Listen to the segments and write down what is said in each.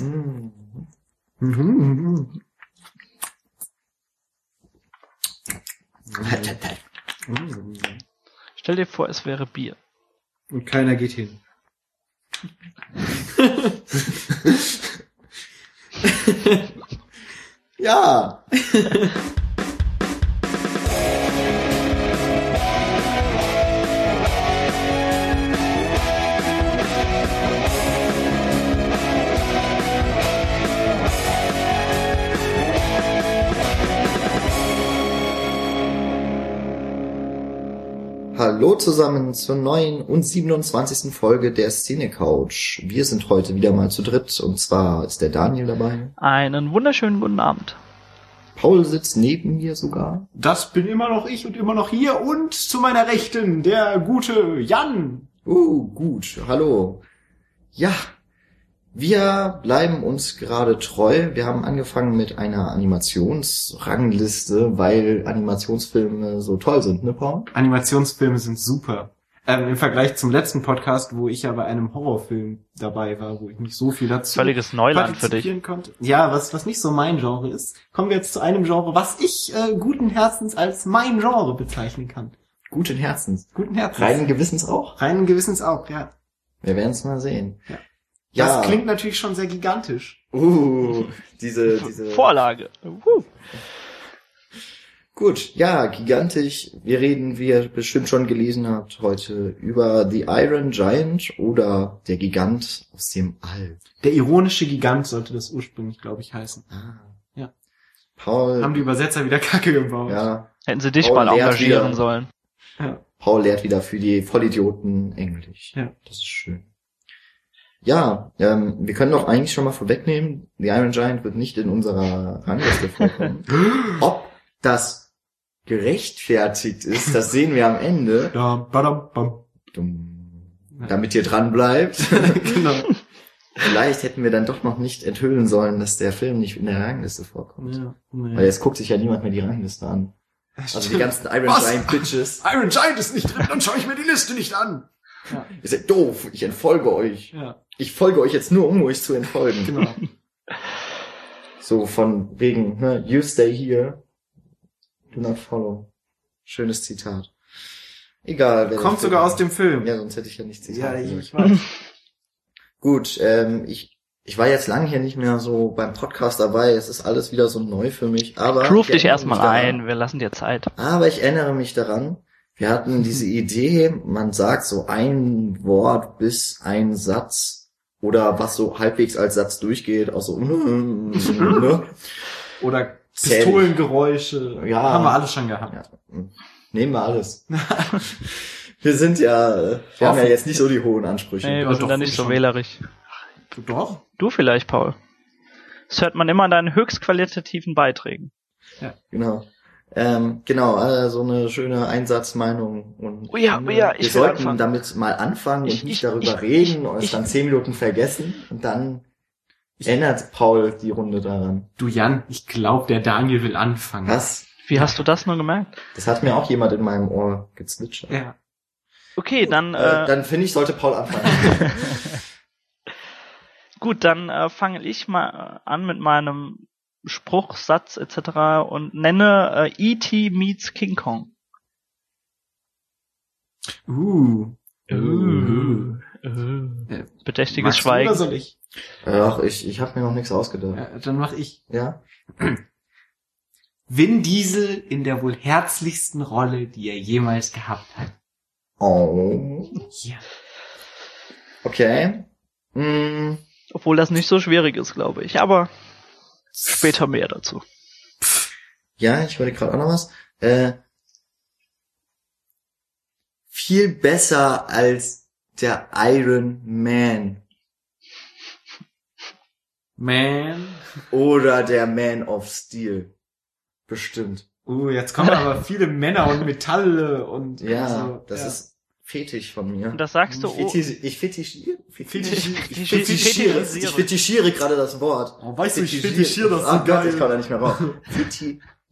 Mhm. Stell dir vor, es wäre Bier. Und keiner geht hin. Ja. Hallo zusammen zur neuen und 27. Folge der Szene Couch. Wir sind heute wieder mal zu dritt und zwar ist der Daniel dabei. Einen wunderschönen guten Abend. Paul sitzt neben mir sogar. Das bin immer noch ich und immer noch hier und zu meiner Rechten der gute Jan. Uh, gut. Hallo. Ja, wir bleiben uns gerade treu. Wir haben angefangen mit einer Animationsrangliste, weil Animationsfilme so toll sind, ne, Paul? Animationsfilme sind super. Ähm, Im Vergleich zum letzten Podcast, wo ich ja bei einem Horrorfilm dabei war, wo ich nicht so viel dazu Völliges Neuland für dich. konnte. Ja, was, was nicht so mein Genre ist. Kommen wir jetzt zu einem Genre, was ich äh, guten Herzens als mein Genre bezeichnen kann. Guten Herzens. Guten Herzens. Reinen Gewissens auch? Reinen Gewissens auch, ja. Wir werden es mal sehen. Ja. Ja. Das klingt natürlich schon sehr gigantisch. Uh, diese, diese. Vorlage. Uh. Gut, ja, gigantisch. Wir reden, wie ihr bestimmt schon gelesen habt, heute über The Iron Giant oder der Gigant aus dem All. Der ironische Gigant sollte das ursprünglich, glaube ich, heißen. Ah. Ja. Paul, Haben die Übersetzer wieder Kacke gebaut. ja, Hätten sie dich Oh, mal engagieren wieder. sollen. Ja. Paul lehrt wieder für die Vollidioten Englisch. Ja. Das ist schön. Ja, ähm, wir können doch eigentlich schon mal vorwegnehmen, The Iron Giant wird nicht in unserer Rangliste vorkommen. Ob das gerechtfertigt ist, das sehen wir am Ende. Da, badam, bam. Dumm. Damit ihr dran bleibt. genau. Vielleicht hätten wir dann doch noch nicht enthüllen sollen, dass der Film nicht in der Rangliste vorkommt. Ja, nee. Weil jetzt guckt sich ja niemand mehr die Rangliste an. Also die ganzen Iron Was? Giant Bitches. Iron Giant ist nicht drin, dann schaue ich mir die Liste nicht an. Ja, Ihr seid doof, ich entfolge euch. ja Ich folge euch jetzt nur, um euch zu entfolgen. genau. So von wegen, ne, you stay here, do not follow. Schönes Zitat. Egal. Kommt sogar aus dem Film. Ja, sonst hätte ich ja nicht Ja, Zitat. ich, gesagt. ich weiß. Gut, ähm, ich, ich war jetzt lange hier nicht mehr so beim Podcast dabei. Es ist alles wieder so neu für mich. Aber ich dich erstmal ein, wir lassen dir Zeit. Aber ich erinnere mich daran, wir hatten diese Idee, man sagt so ein Wort bis ein Satz oder was so halbwegs als Satz durchgeht, auch so, ne? Oder. Pistolengeräusche. Ja. Haben wir alles schon gehabt. Ja, nehmen wir alles. wir sind ja, äh, wir haben ja jetzt nicht so die hohen Ansprüche. Nee, Ja, wir sind doch, da nicht so schon. wählerisch. Du doch? Du vielleicht, Paul. Das hört man immer an deinen höchst qualitativen Beiträgen. Genau. Ähm, genau, äh, so eine schöne Einsatzmeinung. Und Oh ja, oh ja, wir ich sollten anfangen. damit mal anfangen Ich- und nicht ich- darüber ich- reden ich- und es ich- dann zehn Minuten vergessen und dann ändert Paul die Runde daran. Du Jan, ich glaube, der Daniel will anfangen. Was? Wie hast du das nur gemerkt? Das hat mir auch jemand in meinem Ohr gezwitschert. Ja. Okay, dann, Äh, äh, dann finde ich, sollte Paul anfangen. gut, dann äh, fange ich mal äh, an mit meinem Spruch, Satz etc. und nenne äh, E.T. meets King Kong. Uh. Uh. Uh. Bedächtiges du oder Schweigen. soll ich? Ach, ich, ich habe mir noch nichts ausgedacht. Ja, dann mach ich. Ja? Vin Diesel in der wohl herzlichsten Rolle, die er jemals gehabt hat. Oh. Ja. Okay. Mm, Obwohl das nicht so schwierig ist, glaube ich. Aber später mehr dazu. ja, ich wollte gerade auch noch was. Äh, viel besser als der Iron Man Man. oder der Man of Steel. Bestimmt. Uh, jetzt kommen aber viele Männer und Metalle und Ja, so. das ja. ist Fetisch von mir. Und das sagst du, oh, Fetisch, ich fetischiere. Fetisch- Ich Fetisch- fetischiere. fetischiere. Ich fetischiere gerade das Wort. Oh, weißt du, ich Fetischiere. das so Oh Gott, geil. ich komme da nicht mehr raus.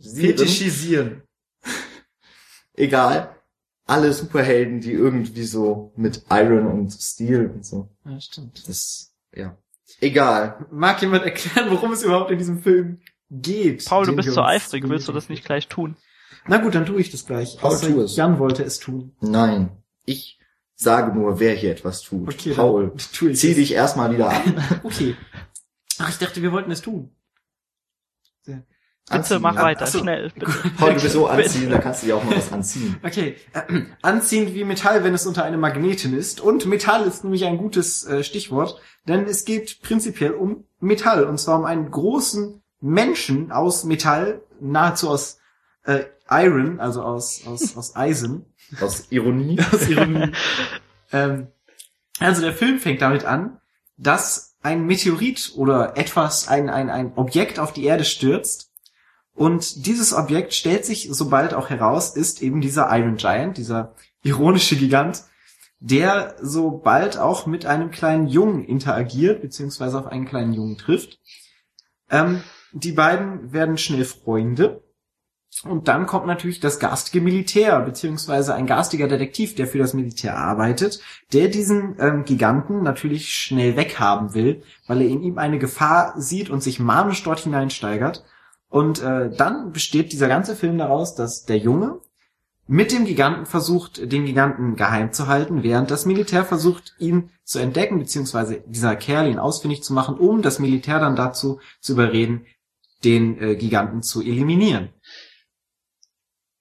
Fetischisieren. Egal. Alle Superhelden, die irgendwie so mit Iron und Steel und so. Ja, stimmt. Das, ja. Egal. Mag jemand erklären, worum es überhaupt in diesem Film geht? Paul, du bist so eifrig, willst du das nicht gleich tun? Na gut, dann tue ich das gleich. Paul, Außer tu es. Jan wollte es tun. Nein. Ich sage nur, wer hier etwas tut. Okay, Paul, tue zieh es. dich erstmal wieder an. Okay. Ach, ich dachte, wir wollten es tun. Bitte Anziehen. mach weiter, Ach so. schnell. Bitte. Paul, du bist so anziehen, da kannst du dir auch mal was anziehen. Okay, äh, anziehend wie Metall, wenn es unter einem Magneten ist. Und Metall ist nämlich ein gutes äh, Stichwort, denn es geht prinzipiell um Metall. Und zwar um einen großen Menschen aus Metall, nahezu aus äh, Iron, also aus, aus, aus Eisen. Aus Ironie. aus Ironie. ähm, also der Film fängt damit an, dass ein Meteorit oder etwas, ein, ein, ein Objekt auf die Erde stürzt. Und dieses Objekt stellt sich, sobald auch heraus, ist eben dieser Iron Giant, dieser ironische Gigant, der so bald auch mit einem kleinen Jungen interagiert, beziehungsweise auf einen kleinen Jungen trifft. Ähm, die beiden werden schnell Freunde. Und dann kommt natürlich das garstige Militär, beziehungsweise ein garstiger Detektiv, der für das Militär arbeitet, der diesen ähm, Giganten natürlich schnell weghaben will, weil er in ihm eine Gefahr sieht und sich manisch dort hineinsteigert. Und äh, dann besteht dieser ganze Film daraus, dass der Junge mit dem Giganten versucht, den Giganten geheim zu halten, während das Militär versucht, ihn zu entdecken, beziehungsweise dieser Kerl ihn ausfindig zu machen, um das Militär dann dazu zu überreden, den äh, Giganten zu eliminieren.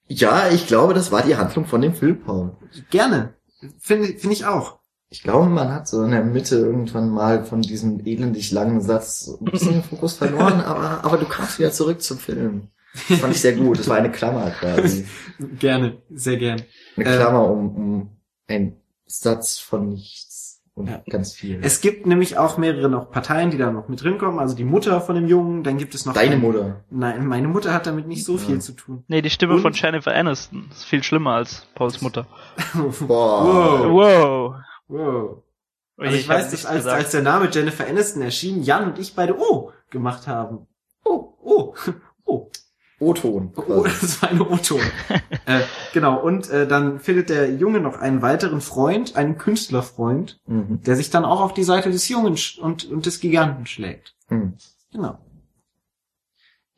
Ja, ich glaube, das war die Handlung von dem Film, Paul. Gerne. Finde finde ich auch. Ich glaube, man hat so in der Mitte irgendwann mal von diesem elendig langen Satz ein bisschen den Fokus verloren, aber, aber du kamst wieder zurück zum Film. Das fand ich sehr gut. Das war eine Klammer quasi. Gerne, sehr gern. Eine Klammer um, um einen Satz von nichts und Ja. ganz viel. Es gibt nämlich auch mehrere noch Parteien, die da noch mit drin kommen. Also die Mutter von dem Jungen, dann gibt es noch Deine einen- Mutter. Nein, meine Mutter hat damit nicht so Ja. viel zu tun. Nee, die Stimme Und- von Jennifer Aniston ist viel schlimmer als Pauls Mutter. Boah. Wow. Wow. Wow. Also ich, hab weiß, dass als, als der Name Jennifer Aniston erschien, Jan und ich beide Oh gemacht haben. Oh, oh, oh. O-Ton. Oh, das war eine O-Ton. äh, genau, und äh, dann findet der Junge noch einen weiteren Freund, einen Künstlerfreund, Mhm. der sich dann auch auf die Seite des Jungen und, und des Giganten schlägt. Mhm. Genau.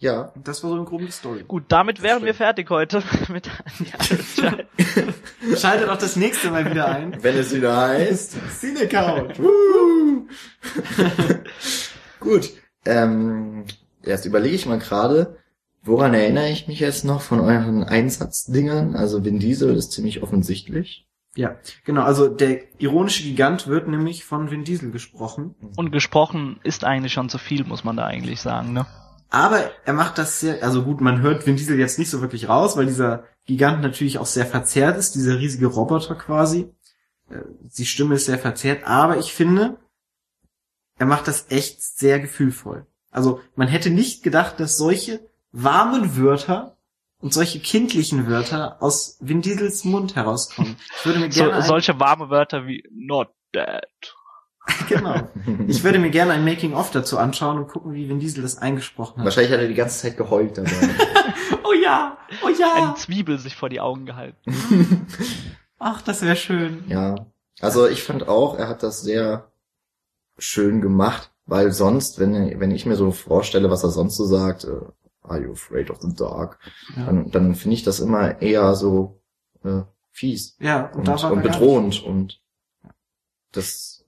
Ja. Und das war so eine grobe Story. Gut, damit wären stimmt. wir fertig heute mit ja, Schaltet auch das nächste Mal wieder ein. Wenn es wieder heißt. Cinecount. Gut. Ähm, erst überlege ich mal gerade, woran erinnere ich mich jetzt noch von euren Einsatzdingern? Also Vin Diesel ist ziemlich offensichtlich. Ja, genau, also der ironische Gigant wird nämlich von Vin Diesel gesprochen. Und gesprochen ist eigentlich schon zu viel, muss man da eigentlich sagen, ne? Aber er macht das sehr, also gut, man hört Vin Diesel jetzt nicht so wirklich raus, weil dieser Gigant natürlich auch sehr verzerrt ist, dieser riesige Roboter quasi. Äh, Die Stimme ist sehr verzerrt, aber ich finde, er macht das echt sehr gefühlvoll. Also man hätte nicht gedacht, dass solche warmen Wörter und solche kindlichen Wörter aus Vin Diesels Mund herauskommen. Ich würde mir So, gerne ein- solche warme Wörter wie not dead. genau. Ich würde mir gerne ein Making-of dazu anschauen und gucken, wie Vin Diesel das eingesprochen hat. Wahrscheinlich hat er die ganze Zeit geheult dabei. Oh ja, oh ja. Eine Zwiebel sich vor die Augen gehalten. Ach, das wäre schön. ja. Also ich fand auch, er hat das sehr schön gemacht, weil sonst, wenn, wenn ich mir so vorstelle, was er sonst so sagt, äh, are you afraid of the dark, Ja, dann, dann finde ich das immer eher so äh, fies ja und, und, und bedrohend und das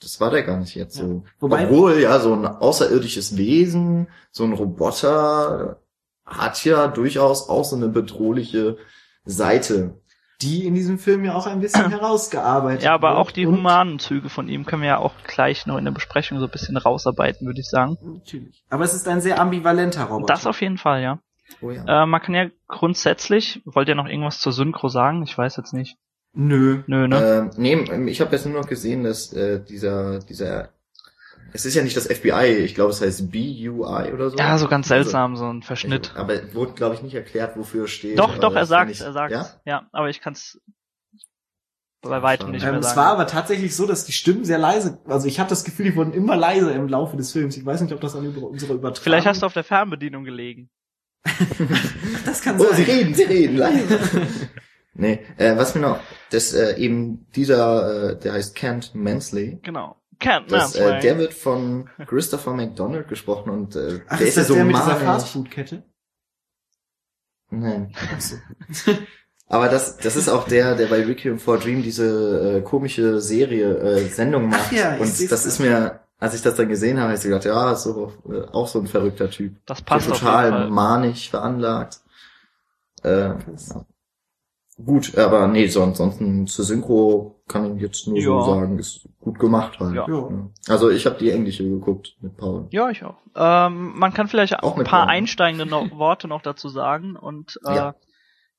das war der gar nicht jetzt Ja. so. Wobei- Obwohl ja so ein außerirdisches Wesen, so ein Roboter hat ja durchaus auch so eine bedrohliche Seite. Die in diesem Film ja auch ein bisschen herausgearbeitet Ja, aber wird. auch die Und- humanen Züge von ihm können wir ja auch gleich noch in der Besprechung so ein bisschen rausarbeiten, würde ich sagen. Natürlich. Aber es ist ein sehr ambivalenter Roboter. Das auf jeden Fall, ja. Oh ja. Äh, man kann ja grundsätzlich, wollt ihr noch irgendwas zur Synchro sagen? Ich weiß jetzt nicht. Nö. Nö, ne? Ähm, nee, ich habe jetzt nur noch gesehen, dass äh, dieser dieser es ist ja nicht das FBI, ich glaube es heißt BUI oder so. ja, so ganz Also, seltsam, so ein Verschnitt. Aber wurde glaube ich nicht erklärt, wofür es steht. Doch, doch, er das sagt, er sagt, Ja? ja, aber ich kann es bei weitem nicht Ähm, mehr es sagen. war aber tatsächlich so, dass die Stimmen sehr leise, also ich habe das Gefühl, die wurden immer leiser im Laufe des Films. Ich weiß nicht, ob das an unserer Übertragung... Vielleicht hast du auf der Fernbedienung gelegen. Das kann Oh, sein. sie reden, sie reden, leise. nee, äh, was mir noch, das äh, eben dieser, äh, der heißt Kent Mansley. Genau. Can't Das, Man's äh, der wird von Christopher McDonald gesprochen und äh, Ach, der ist das ja der mit dieser. Fastfood-Kette? Nein. Aber das, das ist auch der, der bei Requiem for a Dream diese äh, komische Serie, äh, Sendung macht. Ach ja, ich und das ist mir, als ich das dann gesehen habe, habe ich so gedacht, ja, ist so, äh, auch so ein verrückter Typ. das passt so auf jeden total Fall. manisch veranlagt. Äh, ja. Gut, aber nee, so, ansonsten zur Synchro kann ich jetzt nur so Ja. sagen, ist gut gemacht halt. Ja. Ja. Also ich habe die englische geguckt mit Paul. Ja, ich auch. Ähm, man kann vielleicht Auch ein paar Paul. einsteigende noch, Worte noch dazu sagen und äh, Ja.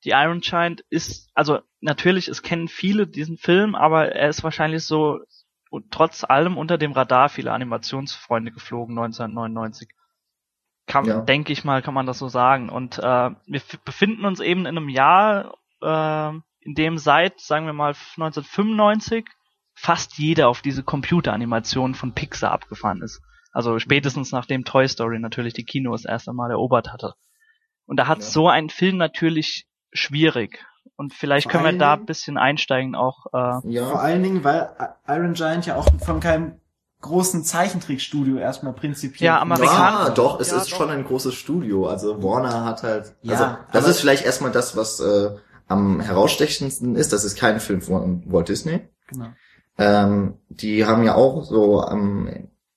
die Iron Giant ist, also natürlich, es kennen viele diesen Film, aber er ist wahrscheinlich so und trotz allem unter dem Radar vieler Animationsfreunde geflogen 1999. Kann, Ja. denke ich mal, kann man das so sagen. Und äh, wir befinden uns eben in einem Jahr, äh, in dem seit, sagen wir mal, 1995 fast jeder auf diese Computeranimation von Pixar abgefahren ist. Also spätestens nachdem Toy Story natürlich die Kinos erst einmal erobert hatte. Und da hat Ja. so ein Film natürlich schwierig. Und vielleicht Vor können wir da ein bisschen einsteigen auch. Äh, Vor Ja, allen Dingen, weil Iron Giant ja auch von keinem großen Zeichentrickstudio erstmal prinzipiell. Ja, Amerikaner- ja, doch, es Ja, ist doch. schon ein großes Studio. Also Warner hat halt, Ja, also das ist vielleicht erstmal das, was äh, am herausstechendsten ist. Das ist kein Film von Walt Disney. Genau. Ähm, die haben ja auch so am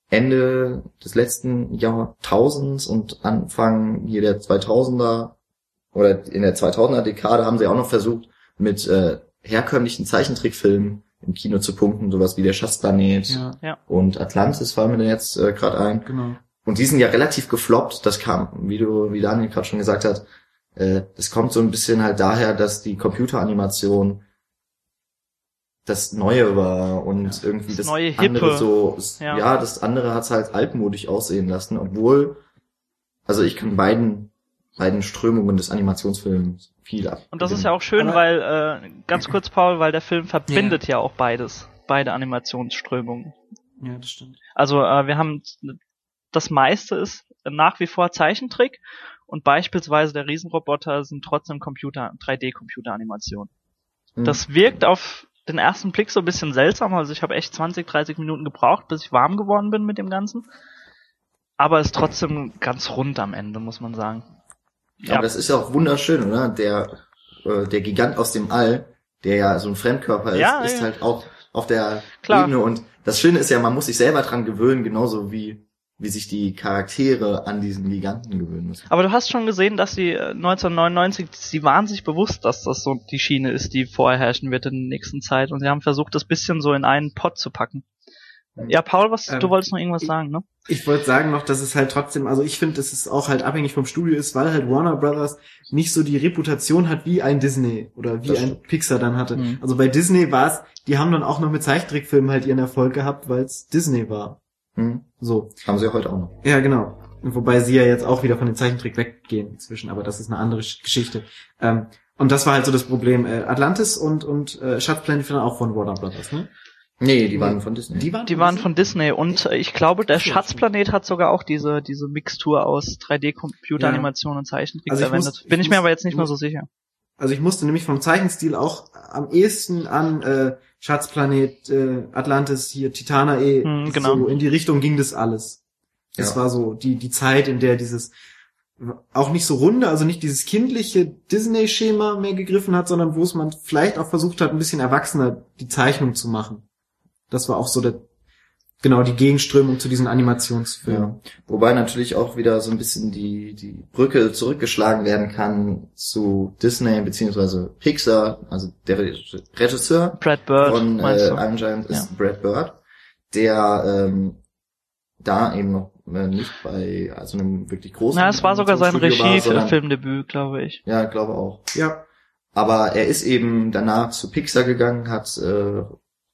Ende des letzten Jahrtausends und Anfang hier der 2000er oder in der 2000er Dekade haben sie auch noch versucht, mit äh, herkömmlichen Zeichentrickfilmen im Kino zu punkten, sowas wie der Schatzplanet Ja, und Atlantis fallen mir da jetzt äh, gerade ein. genau. Und die sind ja relativ gefloppt. Das kam, wie du, wie Daniel gerade schon gesagt hat, äh, das kommt so ein bisschen halt daher, dass die Computeranimation das Neue war und Ja. irgendwie Das das, neue andere Hippe. so, Ja. ja. das andere hat's halt altmodisch aussehen lassen, obwohl, also ich kann beiden, beiden Strömungen des Animationsfilms viel ab. und das ist ja auch schön, Aber- weil, äh, ganz kurz, Paul, weil der Film verbindet ja, auch beides. Beide Animationsströmungen. Ja, das stimmt. Also äh, wir haben das meiste ist nach wie vor Zeichentrick und beispielsweise der Riesenroboter sind trotzdem Computer 3D-Computeranimationen. Mhm. Das wirkt auf den ersten Blick so ein bisschen seltsam, also ich habe echt 20, 30 Minuten gebraucht, bis ich warm geworden bin mit dem Ganzen. Aber ist trotzdem ganz rund am Ende, muss man sagen. Aber das ist ja auch wunderschön, oder? Der, äh, der Gigant aus dem All, der ja so ein Fremdkörper ist, Ja, ist ja. halt auch auf der Klar. Ebene. Und das Schöne ist ja, man muss sich selber dran gewöhnen, genauso wie, wie sich die Charaktere an diesen Giganten gewöhnen müssen. Aber du hast schon gesehen, dass sie äh, 1999, sie waren sich bewusst, dass das so die Schiene ist, die vorherrschen wird in der nächsten Zeit und sie haben versucht, das bisschen so in einen Pot zu packen. Ja, Paul, was, Ähm, du wolltest noch irgendwas ich- sagen, ne? Ich wollte sagen noch, dass es halt trotzdem, also ich finde, dass es auch halt abhängig vom Studio ist, weil halt Warner Brothers nicht so die Reputation hat wie ein Disney oder wie Das ein stimmt. Pixar dann hatte. Mhm. Also bei Disney war es, die haben dann auch noch mit Zeichentrickfilmen halt ihren Erfolg gehabt, weil es Disney war. Hm? So. Haben sie ja heute auch noch. Ja, genau. Und Wobei sie ja jetzt auch wieder von den Zeichentrick weggehen inzwischen, aber das ist eine andere Sch- Geschichte. Ähm, und das war halt so das Problem. Äh, Atlantis und, und äh, Schatzplanet waren auch von Warner Brothers, ne? Nee, die waren von Disney. Die waren, Die waren von Disney und äh, ich glaube, der Schatzplanet hat sogar auch diese, diese Mixtur aus 3D-Computeranimation und Zeichentrick Also ich verwendet. muss- Bin ich ich mir muss- aber jetzt nicht ich mehr muss- so sicher. Also ich musste nämlich vom Zeichenstil auch am ehesten an äh, Schatzplanet, äh, Atlantis, hier Titanae, Hm, genau. so in die Richtung ging das alles. Das Ja. war so die, die Zeit, in der dieses auch nicht so runde, also nicht dieses kindliche Disney-Schema mehr gegriffen hat, sondern wo es man vielleicht auch versucht hat, ein bisschen erwachsener die Zeichnung zu machen. Das war auch so der, genau, die Gegenströmung zu diesen Animationsfilmen. Ja. Wobei natürlich auch wieder so ein bisschen die, die Brücke zurückgeschlagen werden kann zu Disney beziehungsweise Pixar, also der Regisseur Brad Bird, von äh, Giant ist Ja. Brad Bird, der ähm, da eben noch äh, nicht bei also einem wirklich großen Na, es war sogar sein Regie-Filmdebüt, glaube ich. Ja, glaube auch. Ja, Aber er ist eben danach zu Pixar gegangen, hat äh,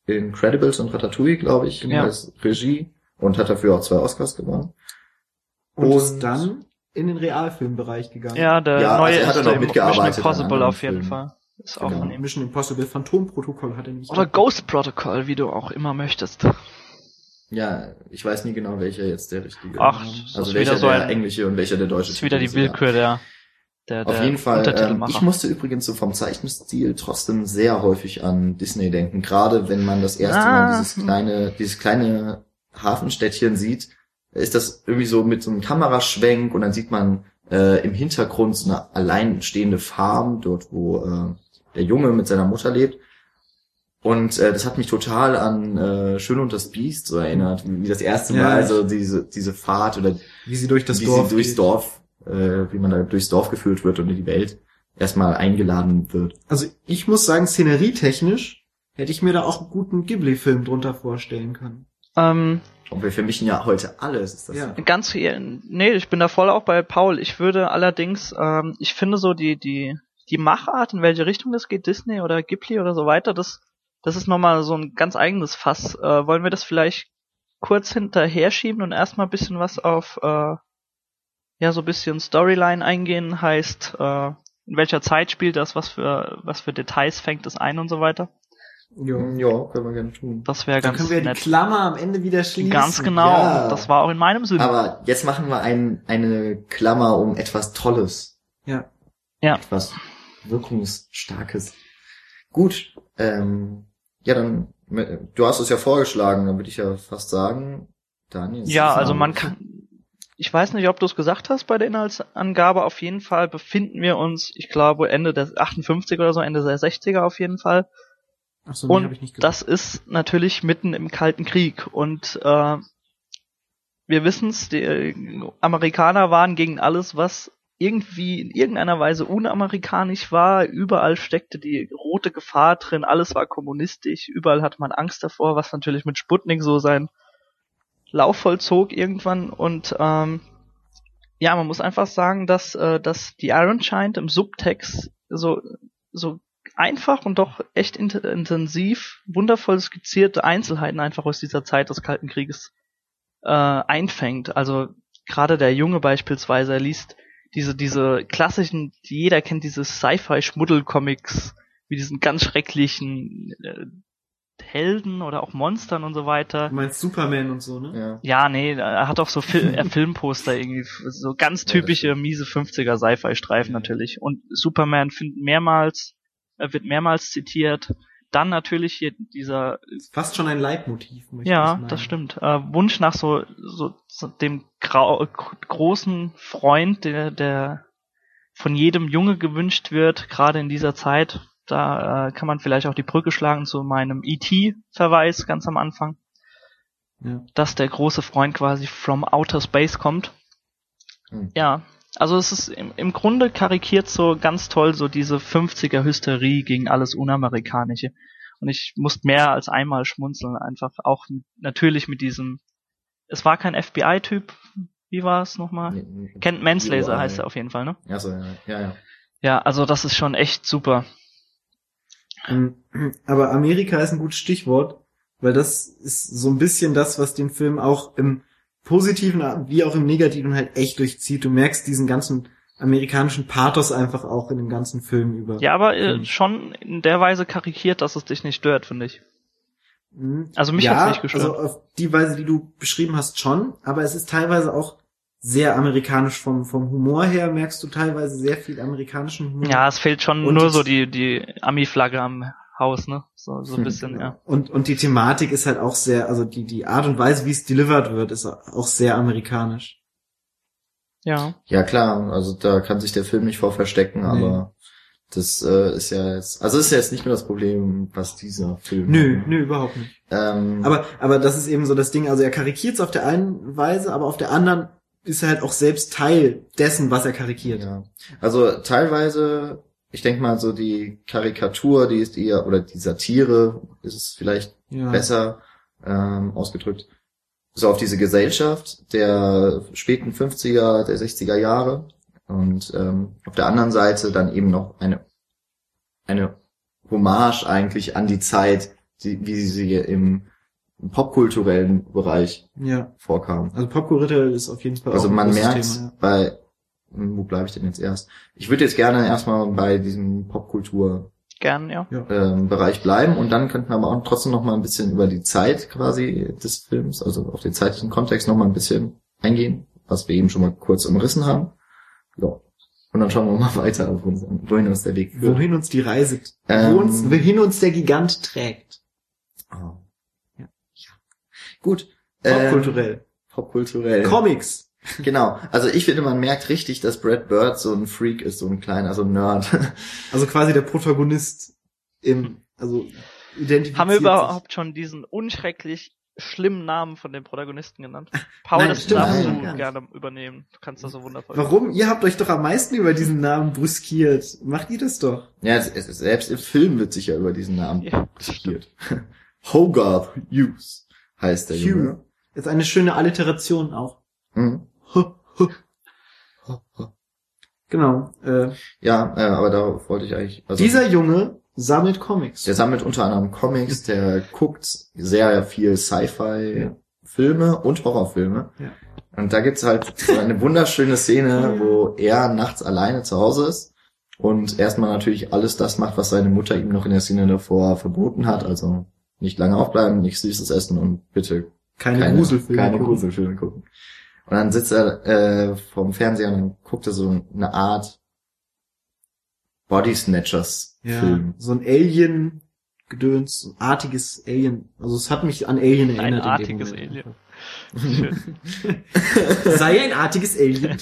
Incredibles und Ratatouille, glaube ich, Ja. als Regie und hat dafür auch zwei Oscars gewonnen. und, Und- ist dann in den Realfilmbereich gegangen. Ja, der Ja, neue also er hat ist mitgearbeitet Mission Impossible auf jeden Filmen. Fall. Ist auch Genau. von ihm. Mission Impossible Phantomprotokoll hat er nämlich Oder Ghost Protocol, wie du auch immer möchtest. Ja, ich weiß nie genau, welcher jetzt der richtige Ach, ist. Also ist welcher wieder so der ein, englische und welcher der deutsche ist wieder die Willkür der der, Auf der jeden Fall. Ähm, ich musste übrigens so vom Zeichenstil trotzdem sehr häufig an Disney denken. Gerade wenn man das erste Ah. Mal dieses kleine, dieses kleine Hafenstädtchen sieht, ist das irgendwie so mit so einem Kameraschwenk und dann sieht man äh, im Hintergrund so eine alleinstehende Farm, dort wo äh, der Junge mit seiner Mutter lebt. Und äh, das hat mich total an äh, Schön und das Biest so erinnert, wie, das erste Ja. Mal so diese diese Fahrt oder Wie sie durch das wie Dorf sie durchs geht. Dorf, äh, wie man da durchs Dorf geführt wird und in die Welt erstmal eingeladen wird. Also ich muss sagen, szenerietechnisch hätte ich mir da auch einen guten Ghibli-Film drunter vorstellen können. ähm, Und wir vermischen ja heute alles. Ist das Ja. ganz viel, nee, ich bin da voll auch bei Paul. Ich würde allerdings, ähm, ich finde so die, die, die Machart, in welche Richtung das geht, Disney oder Ghibli oder so weiter, das, das ist nochmal so ein ganz eigenes Fass. Äh, wollen wir das vielleicht kurz hinterher schieben und erstmal ein bisschen was auf, äh, ja, so ein bisschen Storyline eingehen, heißt, äh, in welcher Zeit spielt das, was für, was für Details fängt es ein und so weiter. Ja. Ja, können wir gerne tun. Das wäre Dann ganz können wir die nett. Klammer am Ende wieder schließen. Ganz genau. Ja. Das war auch in meinem Sinn. Aber jetzt machen wir ein, eine Klammer um etwas Tolles. Ja. Ja. Etwas Wirkungsstarkes. Gut. Ähm, ja, dann, du hast es ja vorgeschlagen, dann würde ich ja fast sagen, Daniel. ist Ja, also man kann. Ich weiß nicht, ob du es gesagt hast bei der Inhaltsangabe. Auf jeden Fall befinden wir uns, ich glaube, Ende der 58 oder so, Ende der 60er auf jeden Fall. Ach so, Und ich nicht gesagt. das ist natürlich mitten im Kalten Krieg. Und äh, wir wissen's, die äh, Amerikaner waren gegen alles, was irgendwie in irgendeiner Weise unamerikanisch war. Überall steckte die rote Gefahr drin, alles war kommunistisch, überall hatte man Angst davor, was natürlich mit Sputnik so sein Lauf vollzog irgendwann. Und ähm, ja, man muss einfach sagen, dass, äh, dass die Iron Giant im Subtext so, so einfach und doch echt int intensiv, wundervoll skizzierte Einzelheiten einfach aus dieser Zeit des Kalten Krieges äh, einfängt. Also gerade der Junge beispielsweise, er liest diese, diese klassischen, jeder kennt, diese Sci-Fi-Schmuddelcomics, wie diesen ganz schrecklichen äh, Helden oder auch Monstern und so weiter. Du meinst Superman und so, ne? Ja. Ja, nee, er hat auch so Fil äh, Filmposter irgendwie, so ganz Ja, typische miese 50er Sci-Fi-Streifen Ja. natürlich. Und Superman findet mehrmals, er wird mehrmals zitiert. Dann natürlich hier dieser, fast schon ein Leitmotiv. möchte ich ja, meinen. das stimmt, äh, Wunsch nach so, so, so dem grau großen Freund, der, der von jedem Junge gewünscht wird, gerade in dieser Zeit. Da äh, kann man vielleicht auch die Brücke schlagen zu meinem E.T.-Verweis ganz am Anfang Ja. dass der große Freund quasi from outer space kommt. Hm. Ja, also es ist im, im Grunde karikiert so ganz toll so diese 50er Hysterie gegen alles Unamerikanische. Und ich musste mehr als einmal schmunzeln, einfach auch mit, natürlich mit diesem, es war kein FBI-Typ, wie war es nochmal? Nee, nee. Kent Manslaser heißt er auf jeden Fall, ne? Ja, so, ja, ja, ja. Ja, also das ist schon echt super. Ähm, Aber Amerika ist ein gutes Stichwort, weil das ist so ein bisschen das, was den Film auch im Positiven wie auch im Negativen halt echt durchzieht. Du merkst diesen ganzen amerikanischen Pathos einfach auch in dem ganzen Film über. Ja, aber äh, schon in der Weise karikiert, dass es dich nicht stört, finde ich. Mhm. Also mich ja, hat's nicht gestört. Also auf die Weise, die du beschrieben hast, schon, aber es ist teilweise auch sehr amerikanisch vom, vom Humor her, merkst du teilweise sehr viel amerikanischen Humor. Ja, es fehlt schon Und nur so die, die Ami-Flagge am Haus, ne? So, so ein Hm, bisschen, ja. Und, und die Thematik ist halt auch sehr, also die, die Art und Weise, wie es delivered wird, ist auch sehr amerikanisch. Ja. Ja, klar, also da kann sich der Film nicht vor verstecken, aber das äh, ist ja jetzt, also ist ja jetzt nicht mehr das Problem, was dieser Film Nö, hat. nö, überhaupt nicht. Ähm, Aber, aber das ist eben so das Ding, also er karikiert es auf der einen Weise, aber auf der anderen ist er halt auch selbst Teil dessen, was er karikiert. Ja. Also teilweise, ich denke mal so die Karikatur, die ist eher, oder die Satire ist es vielleicht Ja. besser ähm, ausgedrückt, so auf diese Gesellschaft der späten 50er, der 60er Jahre und ähm, auf der anderen Seite dann eben noch eine eine Hommage eigentlich an die Zeit, die, wie sie im popkulturellen Bereich Ja. vorkam. Also Popcorn-Ritter ist auf jeden Fall Also auch ein man merkt Thema, bei, hm, wo bleibe ich denn jetzt erst? Ich würde jetzt gerne erstmal bei diesem Popkultur Gern, ja. ja. ähm, Bereich bleiben und dann könnten wir aber auch trotzdem noch mal ein bisschen über die Zeit quasi des Films, also auf den zeitlichen Kontext noch mal ein bisschen eingehen, was wir eben schon mal kurz umrissen haben. Ja. Und dann schauen wir mal weiter, auf uns, wohin uns der Weg führt. Wohin uns die Reise, Ähm, wo uns, wohin uns der Gigant trägt. Oh. Gut. Popkulturell. Ähm, popkulturell. Comics. Genau. Also ich finde, man merkt richtig, dass Brad Bird so ein Freak ist, so ein kleiner, so ein Nerd. Also quasi der Protagonist im, also identifiziert Haben wir sich. überhaupt schon diesen unschrecklich schlimmen Namen von dem Protagonisten genannt? Paul, Nein, das stimmt, darfst nein, du ja. gerne übernehmen. Du kannst das so wundervoll. Warum? Ihr habt euch doch am meisten über diesen Namen brüskiert. Macht ihr das doch. ja, es, es, selbst im Film wird sich ja über diesen Namen Ja, diskutiert. Hogarth Hughes heißt der Hugh. Junge. Ist eine schöne Alliteration auch. Mhm. Genau. Äh, Ja, äh, aber darauf wollte ich eigentlich. Also, dieser Junge sammelt Comics. Der sammelt unter anderem Comics, der guckt sehr viel Sci-Fi-Filme und Horrorfilme. Ja. Und da gibt's halt so eine wunderschöne Szene, wo er nachts alleine zu Hause ist und erstmal natürlich alles das macht, was seine Mutter ihm noch in der Szene davor verboten hat. Also nicht lange aufbleiben, nicht Süßes essen und bitte keine, keine Gruselfilme. keine gucken. Gruselfilme gucken. Und dann sitzt er äh, vorm Fernseher und dann guckt er so eine Art Body Snatchers Ja, Film. so ein Alien-Gedöns, so ein artiges Alien. Also es hat mich an Alien erinnert. in dem artiges. Alien. Sei ein artiges Alien.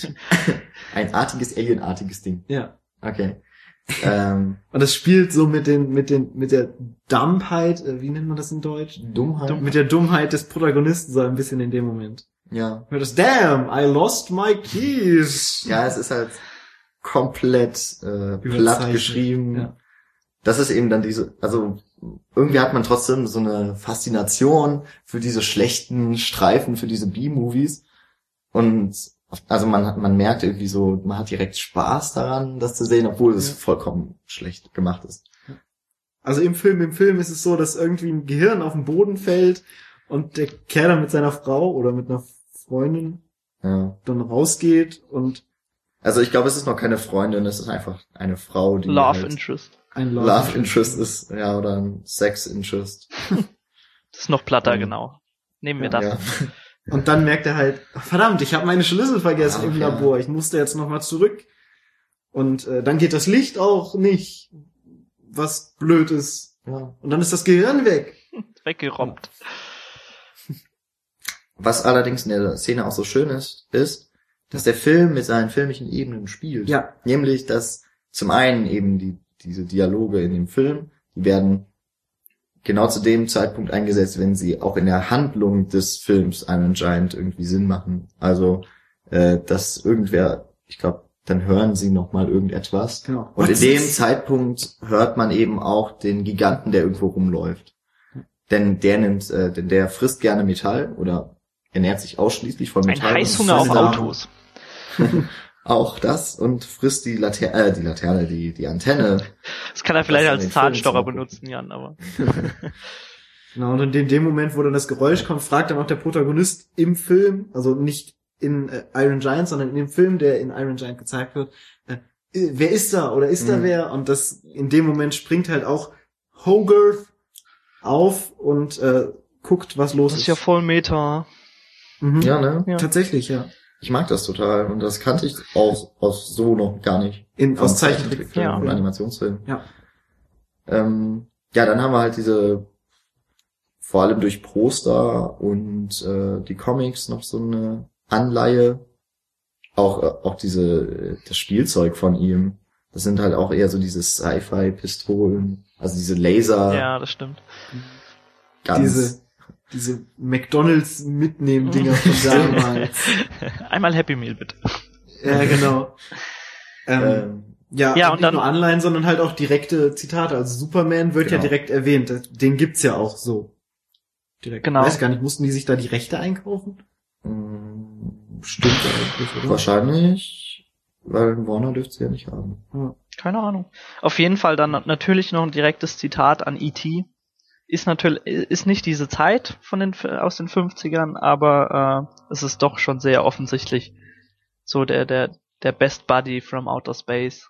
Ein artiges, alienartiges Ding. ja. Okay. Ähm, Und das spielt so mit den, mit den, mit der Dummheit, äh, wie nennt man das in Deutsch? Dummheit. Mit der Dummheit des Protagonisten so ein bisschen in dem Moment. Ja. Hört das, damn, I lost my keys. Ja, es ist halt komplett äh, platt geschrieben. ja. Das ist eben dann diese, also irgendwie hat man trotzdem so eine Faszination für diese schlechten Streifen, für diese B-Movies. Und also man hat, man merkt irgendwie so, man hat direkt Spaß daran, das zu sehen, obwohl es Ja. vollkommen schlecht gemacht ist. Also im Film, im Film ist es so, dass irgendwie ein Gehirn auf den Boden fällt und der Kerl dann mit seiner Frau oder mit einer Freundin Ja. dann rausgeht und Also ich glaube, es ist noch keine Freundin, es ist einfach eine Frau, die Love halt Interest. ein Love, Interest ist, ja, oder ein Sex Interest. Das ist noch platter, Mhm. genau. Nehmen wir Ja. das. Ja. Und dann merkt er halt, verdammt, ich habe meine Schlüssel vergessen Ach, im ja. Labor, ich musste jetzt nochmal zurück. Und äh, dann geht das Licht auch nicht, was blöd ist. ja. Und dann ist das Gehirn weg. Weggerobbt. Was allerdings in der Szene auch so schön ist, ist, dass der Film mit seinen filmischen Ebenen spielt. Ja. Nämlich, dass zum einen eben die, diese Dialoge in dem Film, die werden genau zu dem Zeitpunkt eingesetzt, wenn sie auch in der Handlung des Films Iron Giant irgendwie Sinn machen. Also, äh, dass irgendwer, ich glaube, dann hören sie noch mal irgendetwas. Genau. Und in dem Zeitpunkt hört man eben auch den Giganten, der irgendwo rumläuft. Denn der nimmt, äh, denn der frisst gerne Metall oder ernährt sich ausschließlich von Ein Metall. Heißhunger und auf Autos. Auch das und frisst die Laterne, äh, die Laterne, die, die Antenne. Das kann er vielleicht als Zahnstocher benutzen, Jan, aber. Genau, und in dem Moment, wo dann das Geräusch kommt, fragt dann auch der Protagonist im Film, also nicht in äh, Iron Giant, sondern in dem Film, der in Iron Giant gezeigt wird, äh, äh, wer ist da oder ist da Mhm. wer? Und das in dem Moment springt halt auch Hogarth auf und äh, guckt, was los Das ist. ist ja voll Meta. mhm. Ja, ne? Ja. Tatsächlich, ja. Ich mag das total und das kannte ich auch aus so noch gar nicht. In, aus Zeichentrick. Zeichentrickfilm Ja. und Animationsfilm. Ja. Ähm, ja, dann haben wir halt diese, vor allem durch Poster und äh, die Comics noch so eine Anleihe. Auch, äh, auch diese, das Spielzeug von ihm. Das sind halt auch eher so diese Sci-Fi-Pistolen. Also diese Laser. Ja, das stimmt. ganz, Diese, diese McDonalds Mitnehmen-Dinger von damals. Einmal Happy Meal bitte. ja, genau. Ähm, ähm, Ja, Ja, und dann- nur Anleihen, sondern halt auch direkte Zitate. Also Superman wird ja Genau. direkt erwähnt. Den gibt's ja auch so. Direkt. Genau. Weiß gar nicht, mussten die sich da die Rechte einkaufen? mh, Stimmt eigentlich, oder? wahrscheinlich, weil Warner dürfte sie ja nicht haben. Keine Ahnung. Auf jeden Fall dann natürlich noch ein direktes Zitat an E.T. Ist natürlich, ist nicht diese Zeit von den, aus den 50ern, aber äh, es ist doch schon sehr offensichtlich so der, der, der Best Buddy from Outer Space.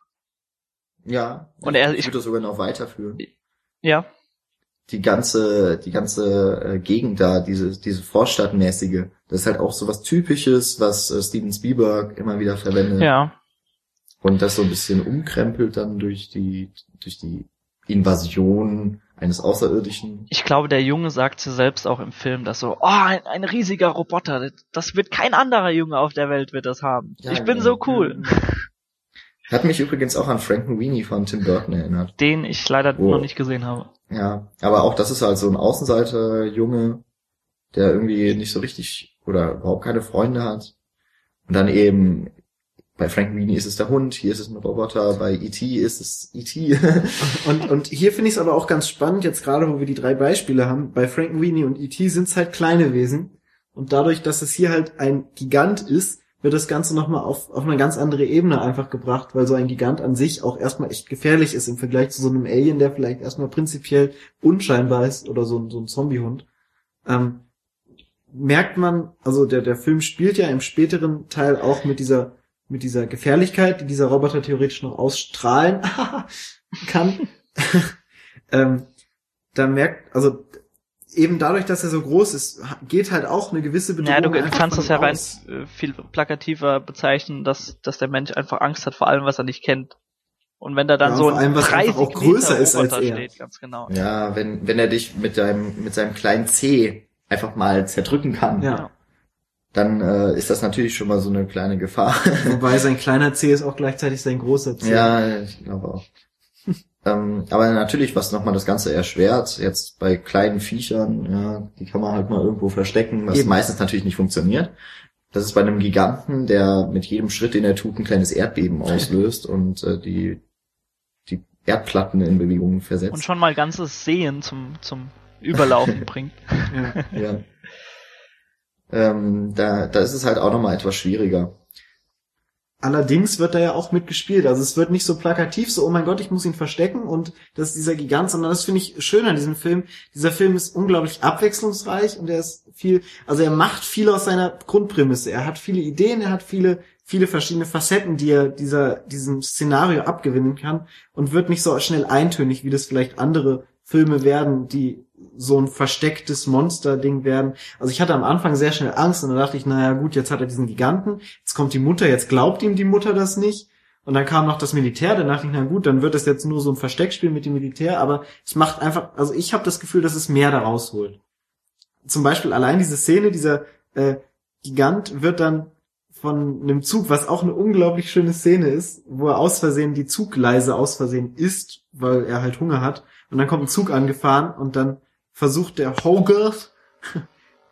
Ja. Und er- ich würde das sogar noch weiterführen. Ja, die ganze, die ganze äh, Gegend da, diese, diese Vorstadtmäßige, das ist halt auch so was Typisches, was äh, Steven Spielberg immer wieder verwendet. ja. Und das so ein bisschen umkrempelt dann durch die, durch die Invasion eines Außerirdischen. Ich glaube, der Junge sagt sie selbst auch im Film, dass so, oh, ein, ein riesiger Roboter, das wird kein anderer Junge auf der Welt wird das haben. Ja, ich bin ja. so cool. Hat mich übrigens auch an Frank Weenie von Tim Burton erinnert. Den ich leider Oh. noch nicht gesehen habe. Ja, aber auch das ist halt so ein Außenseiter-Junge, der irgendwie nicht so richtig oder überhaupt keine Freunde hat. Und dann eben bei Frank Weenie ist es der Hund, hier ist es ein Roboter, bei E.T. ist es E.T. Und, und hier finde ich es aber auch ganz spannend, jetzt gerade wo wir die drei Beispiele haben, bei Frank Weenie und E.T. sind es halt kleine Wesen. Und dadurch, dass es hier halt ein Gigant ist, wird das Ganze nochmal auf, auf eine ganz andere Ebene einfach gebracht, weil so ein Gigant an sich auch erstmal echt gefährlich ist im Vergleich zu so einem Alien, der vielleicht erstmal prinzipiell unscheinbar ist oder so, ein- so ein Zombiehund. Ähm, merkt man, also der, der Film spielt ja im späteren Teil auch mit dieser, mit dieser Gefährlichkeit, die dieser Roboter theoretisch noch ausstrahlen kann. ähm, da merkt, also eben dadurch, dass er so groß ist, geht halt auch eine gewisse Bedrohung. Ja, du, kannst das ja rein aus. äh, viel plakativer bezeichnen, dass, dass der Mensch einfach Angst hat vor allem, was er nicht kennt. Und wenn da dann Ja, so vor allem, was 30 einfach auch Meter größer ist als er. steht, ganz genau. ja, wenn, wenn er dich mit deinem, mit seinem kleinen C einfach mal zerdrücken kann, Ja. Dann äh, ist das natürlich schon mal so eine kleine Gefahr. Wobei sein kleiner C ist auch gleichzeitig sein großer C. Ja, ich glaube auch. ähm, aber natürlich, was nochmal das Ganze erschwert, jetzt bei kleinen Viechern, ja, die kann man halt mal irgendwo verstecken, was Eben. meistens natürlich nicht funktioniert. Das ist bei einem Giganten, der mit jedem Schritt, den er tut, ein kleines Erdbeben auslöst und äh, die, die Erdplatten in Bewegung versetzt. Und schon mal ganzes Sehen zum, zum Überlaufen bringt. Ja. ja. Ähm, da, da ist es halt auch nochmal etwas schwieriger. Allerdings wird da ja auch mitgespielt. Also es wird nicht so plakativ, so, oh mein Gott, ich muss ihn verstecken und das ist dieser Gigant, sondern das finde ich schön an diesem Film. Dieser Film ist unglaublich abwechslungsreich und er ist viel, also er macht viel aus seiner Grundprämisse. Er hat viele Ideen, er hat viele, viele verschiedene Facetten, die er dieser, diesem Szenario abgewinnen kann und wird nicht so schnell eintönig, wie das vielleicht andere Filme werden, die so ein verstecktes Monster-Ding werden. Also ich hatte am Anfang sehr schnell Angst und dann dachte ich, naja gut, jetzt hat er diesen Giganten, jetzt kommt die Mutter, jetzt glaubt ihm die Mutter das nicht. Und dann kam noch das Militär, dann dachte ich, na gut, dann wird es jetzt nur so ein Versteckspiel mit dem Militär, aber es macht einfach, also ich habe das Gefühl, dass es mehr da rausholt. Zum Beispiel allein diese Szene, dieser äh, Gigant wird dann von einem Zug, was auch eine unglaublich schöne Szene ist, wo er aus Versehen die Zuggleise aus Versehen isst, weil er halt Hunger hat. Und dann kommt ein Zug angefahren und dann versucht der Hogarth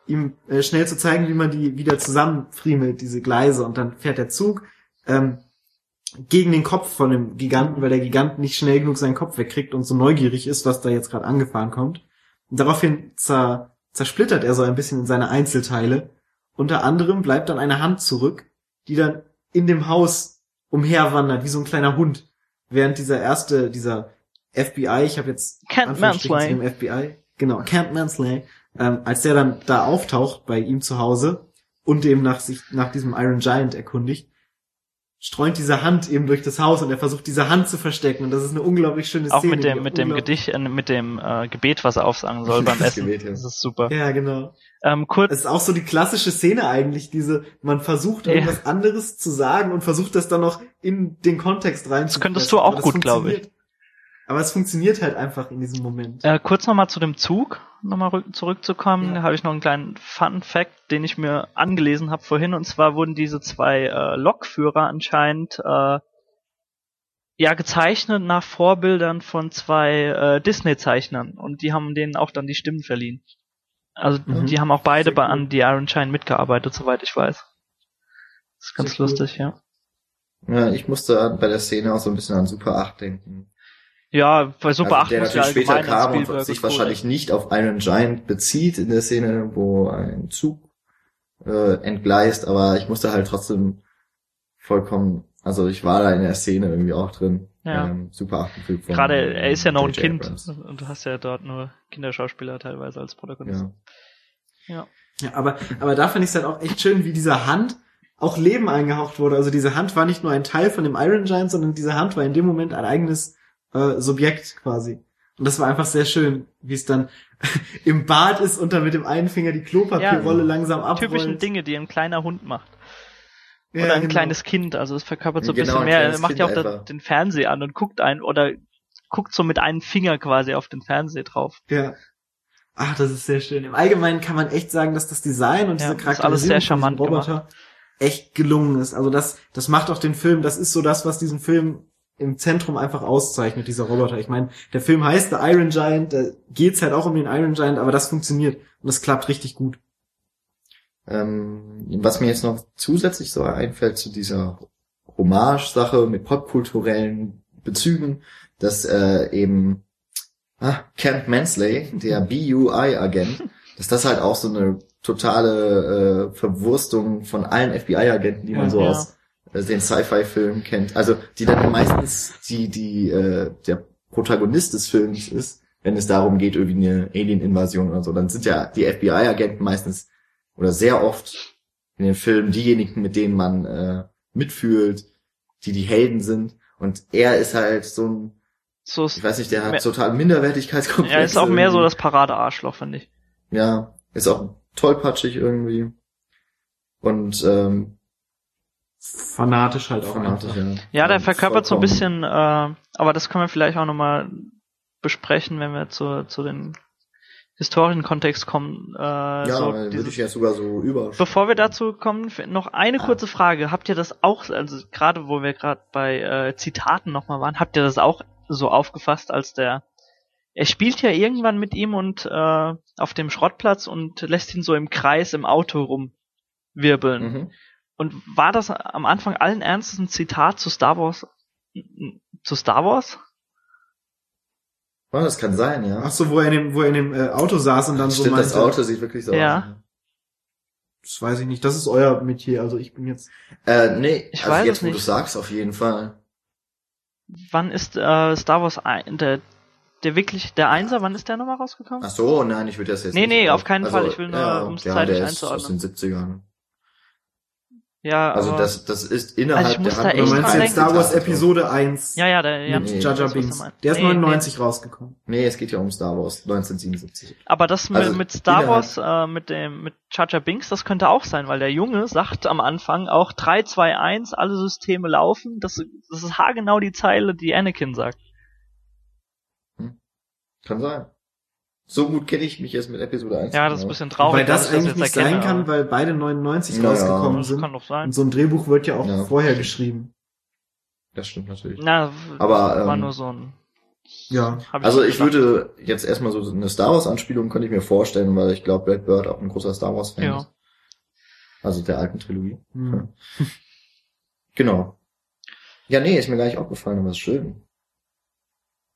ihm äh, schnell zu zeigen, wie man die wieder zusammenfriemelt, diese Gleise. Und dann fährt der Zug ähm, gegen den Kopf von dem Giganten, weil der Gigant nicht schnell genug seinen Kopf wegkriegt und so neugierig ist, was da jetzt gerade angefahren kommt. Und daraufhin zer zersplittert er so ein bisschen in seine Einzelteile. Unter anderem bleibt dann eine Hand zurück, die dann in dem Haus umherwandert, wie so ein kleiner Hund. Während dieser erste, dieser FBI, ich habe jetzt Kent Mansley. FBI, genau, Camp Mansley, ähm, als der dann da auftaucht bei ihm zu Hause und eben nach sich nach diesem Iron Giant erkundigt, streunt diese Hand eben durch das Haus und er versucht diese Hand zu verstecken und das ist eine unglaublich schöne Auch Szene. mit dem, mit dem Gedicht, äh, mit dem äh, Gebet, was er aufsagen soll beim Das Essen. Gebet, ja. Das ist super. Ja, genau. Ähm, kurz, Es ist auch so die klassische Szene eigentlich, diese, man versucht Ja. irgendwas anderes zu sagen und versucht das dann noch in den Kontext rein. Das könntest du auch gut, glaube ich. Aber es funktioniert halt einfach in diesem Moment. Äh, kurz nochmal zu dem Zug, nochmal rück- zurückzukommen, Ja. da habe ich noch einen kleinen Fun Fact, den ich mir angelesen habe vorhin, und zwar wurden diese zwei äh, Lokführer anscheinend äh, ja gezeichnet nach Vorbildern von zwei äh, Disney-Zeichnern und die haben denen auch dann die Stimmen verliehen. Also Mhm. die haben auch beide bei cool. an The Iron Shine mitgearbeitet, soweit ich weiß. Das ist ganz Sehr cool. lustig, ja. Ja, ich musste bei der Szene auch so ein bisschen an Super 8 denken. Ja, bei Super also, 8 der ja natürlich später kam und sich wahrscheinlich nicht auf Iron Giant bezieht in der Szene, wo ein Zug äh, entgleist, aber ich musste halt trotzdem vollkommen, also ich war da in der Szene irgendwie auch drin. Ja. Ähm, Super 8 Film von Gerade, er ist ja noch ein. Kind Abrams. und du hast ja dort nur Kinderschauspieler teilweise als Protagonist. Ja. Ja, aber, aber da fand ich es halt auch echt schön, wie dieser Hand auch Leben eingehaucht wurde. Also diese Hand war nicht nur ein Teil von dem Iron Giant, sondern diese Hand war in dem Moment ein eigenes äh, Subjekt quasi. Und das war einfach sehr schön, wie es dann im Bad ist und dann mit dem einen Finger die Klopapierrolle Ja, langsam abrollt. Typischen Dinge, die ein kleiner Hund macht. Ja, oder ein genau. kleines Kind. Also es verkörpert so ein Genau, bisschen mehr. Er macht ja auch da, einfach. den Fernseher an und guckt ein oder guckt so mit einem Finger quasi auf den Fernseher drauf. Ja. Ach, das ist sehr schön. Im Allgemeinen kann man echt sagen, dass das Design und Ja, diese Charakterisierung von Roboter echt gelungen ist. Also das, das macht auch den Film, das ist so das, was diesen Film im Zentrum einfach auszeichnet, dieser Roboter. Ich meine, der Film heißt The Iron Giant, da geht's halt auch um den Iron Giant, aber das funktioniert und das klappt richtig gut. Ähm, was mir jetzt noch zusätzlich so einfällt zu dieser Hommage-Sache mit popkulturellen Bezügen, dass äh, eben ah, Camp Mansley, der BUI-Agent, dass das halt auch so eine totale äh, Verwurstung von allen FBI-Agenten, die man Ja, so ja. aus den Sci-Fi-Filmen kennt. Also die dann meistens die die äh, der Protagonist des Films ist, wenn es darum geht, irgendwie eine Alien-Invasion oder so. Dann sind ja die FBI-Agenten meistens oder sehr oft in den Filmen diejenigen, mit denen man äh, mitfühlt, die die Helden sind. Und er ist halt so ein, So ich weiß nicht, der hat total Minderwertigkeitskomplex. er ist auch mehr so das Parade-Arschloch, finde ich. Ja, ist auch tollpatschig irgendwie. Und ähm, Fanatisch halt auch fanatisch, einfach. ja. Ja, der Ja, verkörpert so ein bisschen, äh, aber das können wir vielleicht auch nochmal besprechen, wenn wir zu, zu den historischen Kontext kommen. Äh, Ja, so weil würde ich jetzt sogar so über. Bevor wir dazu kommen, noch eine Ah. kurze Frage. Habt ihr das auch, also gerade wo wir gerade bei äh, Zitaten nochmal waren, habt ihr das auch so aufgefasst, als der er spielt ja irgendwann mit ihm und äh, auf dem Schrottplatz und lässt ihn so im Kreis im Auto rumwirbeln. Mhm. Und war das am Anfang allen Ernstes ein Zitat zu Star Wars? Zu Star Wars? Oh, das kann sein, ja. Ach so, wo er in dem, wo er in dem äh, Auto saß und dann so Stimmt, meinte, das Auto sieht wirklich so Ja. aus. das weiß ich nicht, das ist euer Metier, also ich bin jetzt, Äh, nee, Ich also weiß jetzt, es wo du sagst, auf jeden Fall. Wann ist äh, Star Wars ein, der, der wirklich, der Einser, wann ist der nochmal rausgekommen? Ach so, nein, ich würde das jetzt Nee, nicht nee, auf- auf keinen Fall, ich will nur, um's ja, zeitlich der ist aus einzuordnen. den 70ern. Ja, Also aber, das, das ist innerhalb Also der da meinst dran du denken. jetzt Star Wars Episode 1 ja, ja, der, ja, mit Nee, Binks. meinst. Der ist Nee, 99 rausgekommen. Nee, es geht ja um Star Wars 1977. Aber das mit, Also mit Star innerhalb- Wars, äh, mit dem, mit Jar Binks, das könnte auch sein, weil der Junge sagt am Anfang auch 3, 2, 1, alle Systeme laufen. Das, das ist haargenau die Zeile, die Anakin sagt. Kann sein. So gut kenne ich mich jetzt mit Episode 1. Ja, das ist ein bisschen traurig. Weil das ich eigentlich nicht jetzt sein erkenne, kann, weil beide 99 Ja, ja. rausgekommen Das sind. kann doch sein. Und so ein Drehbuch wird ja auch Ja. vorher geschrieben. Das stimmt natürlich. Na, Aber, war ähm, nur so ein. Ja. hab Also ich gedacht. würde jetzt erstmal so eine Star Wars Anspielung könnte ich mir vorstellen, weil ich glaube, Brad Bird auch ein großer Star Wars Fan Ja. ist. Also der alten Trilogie. Hm. Genau. Ja, nee, ist mir gar nicht aufgefallen, aber ist schön.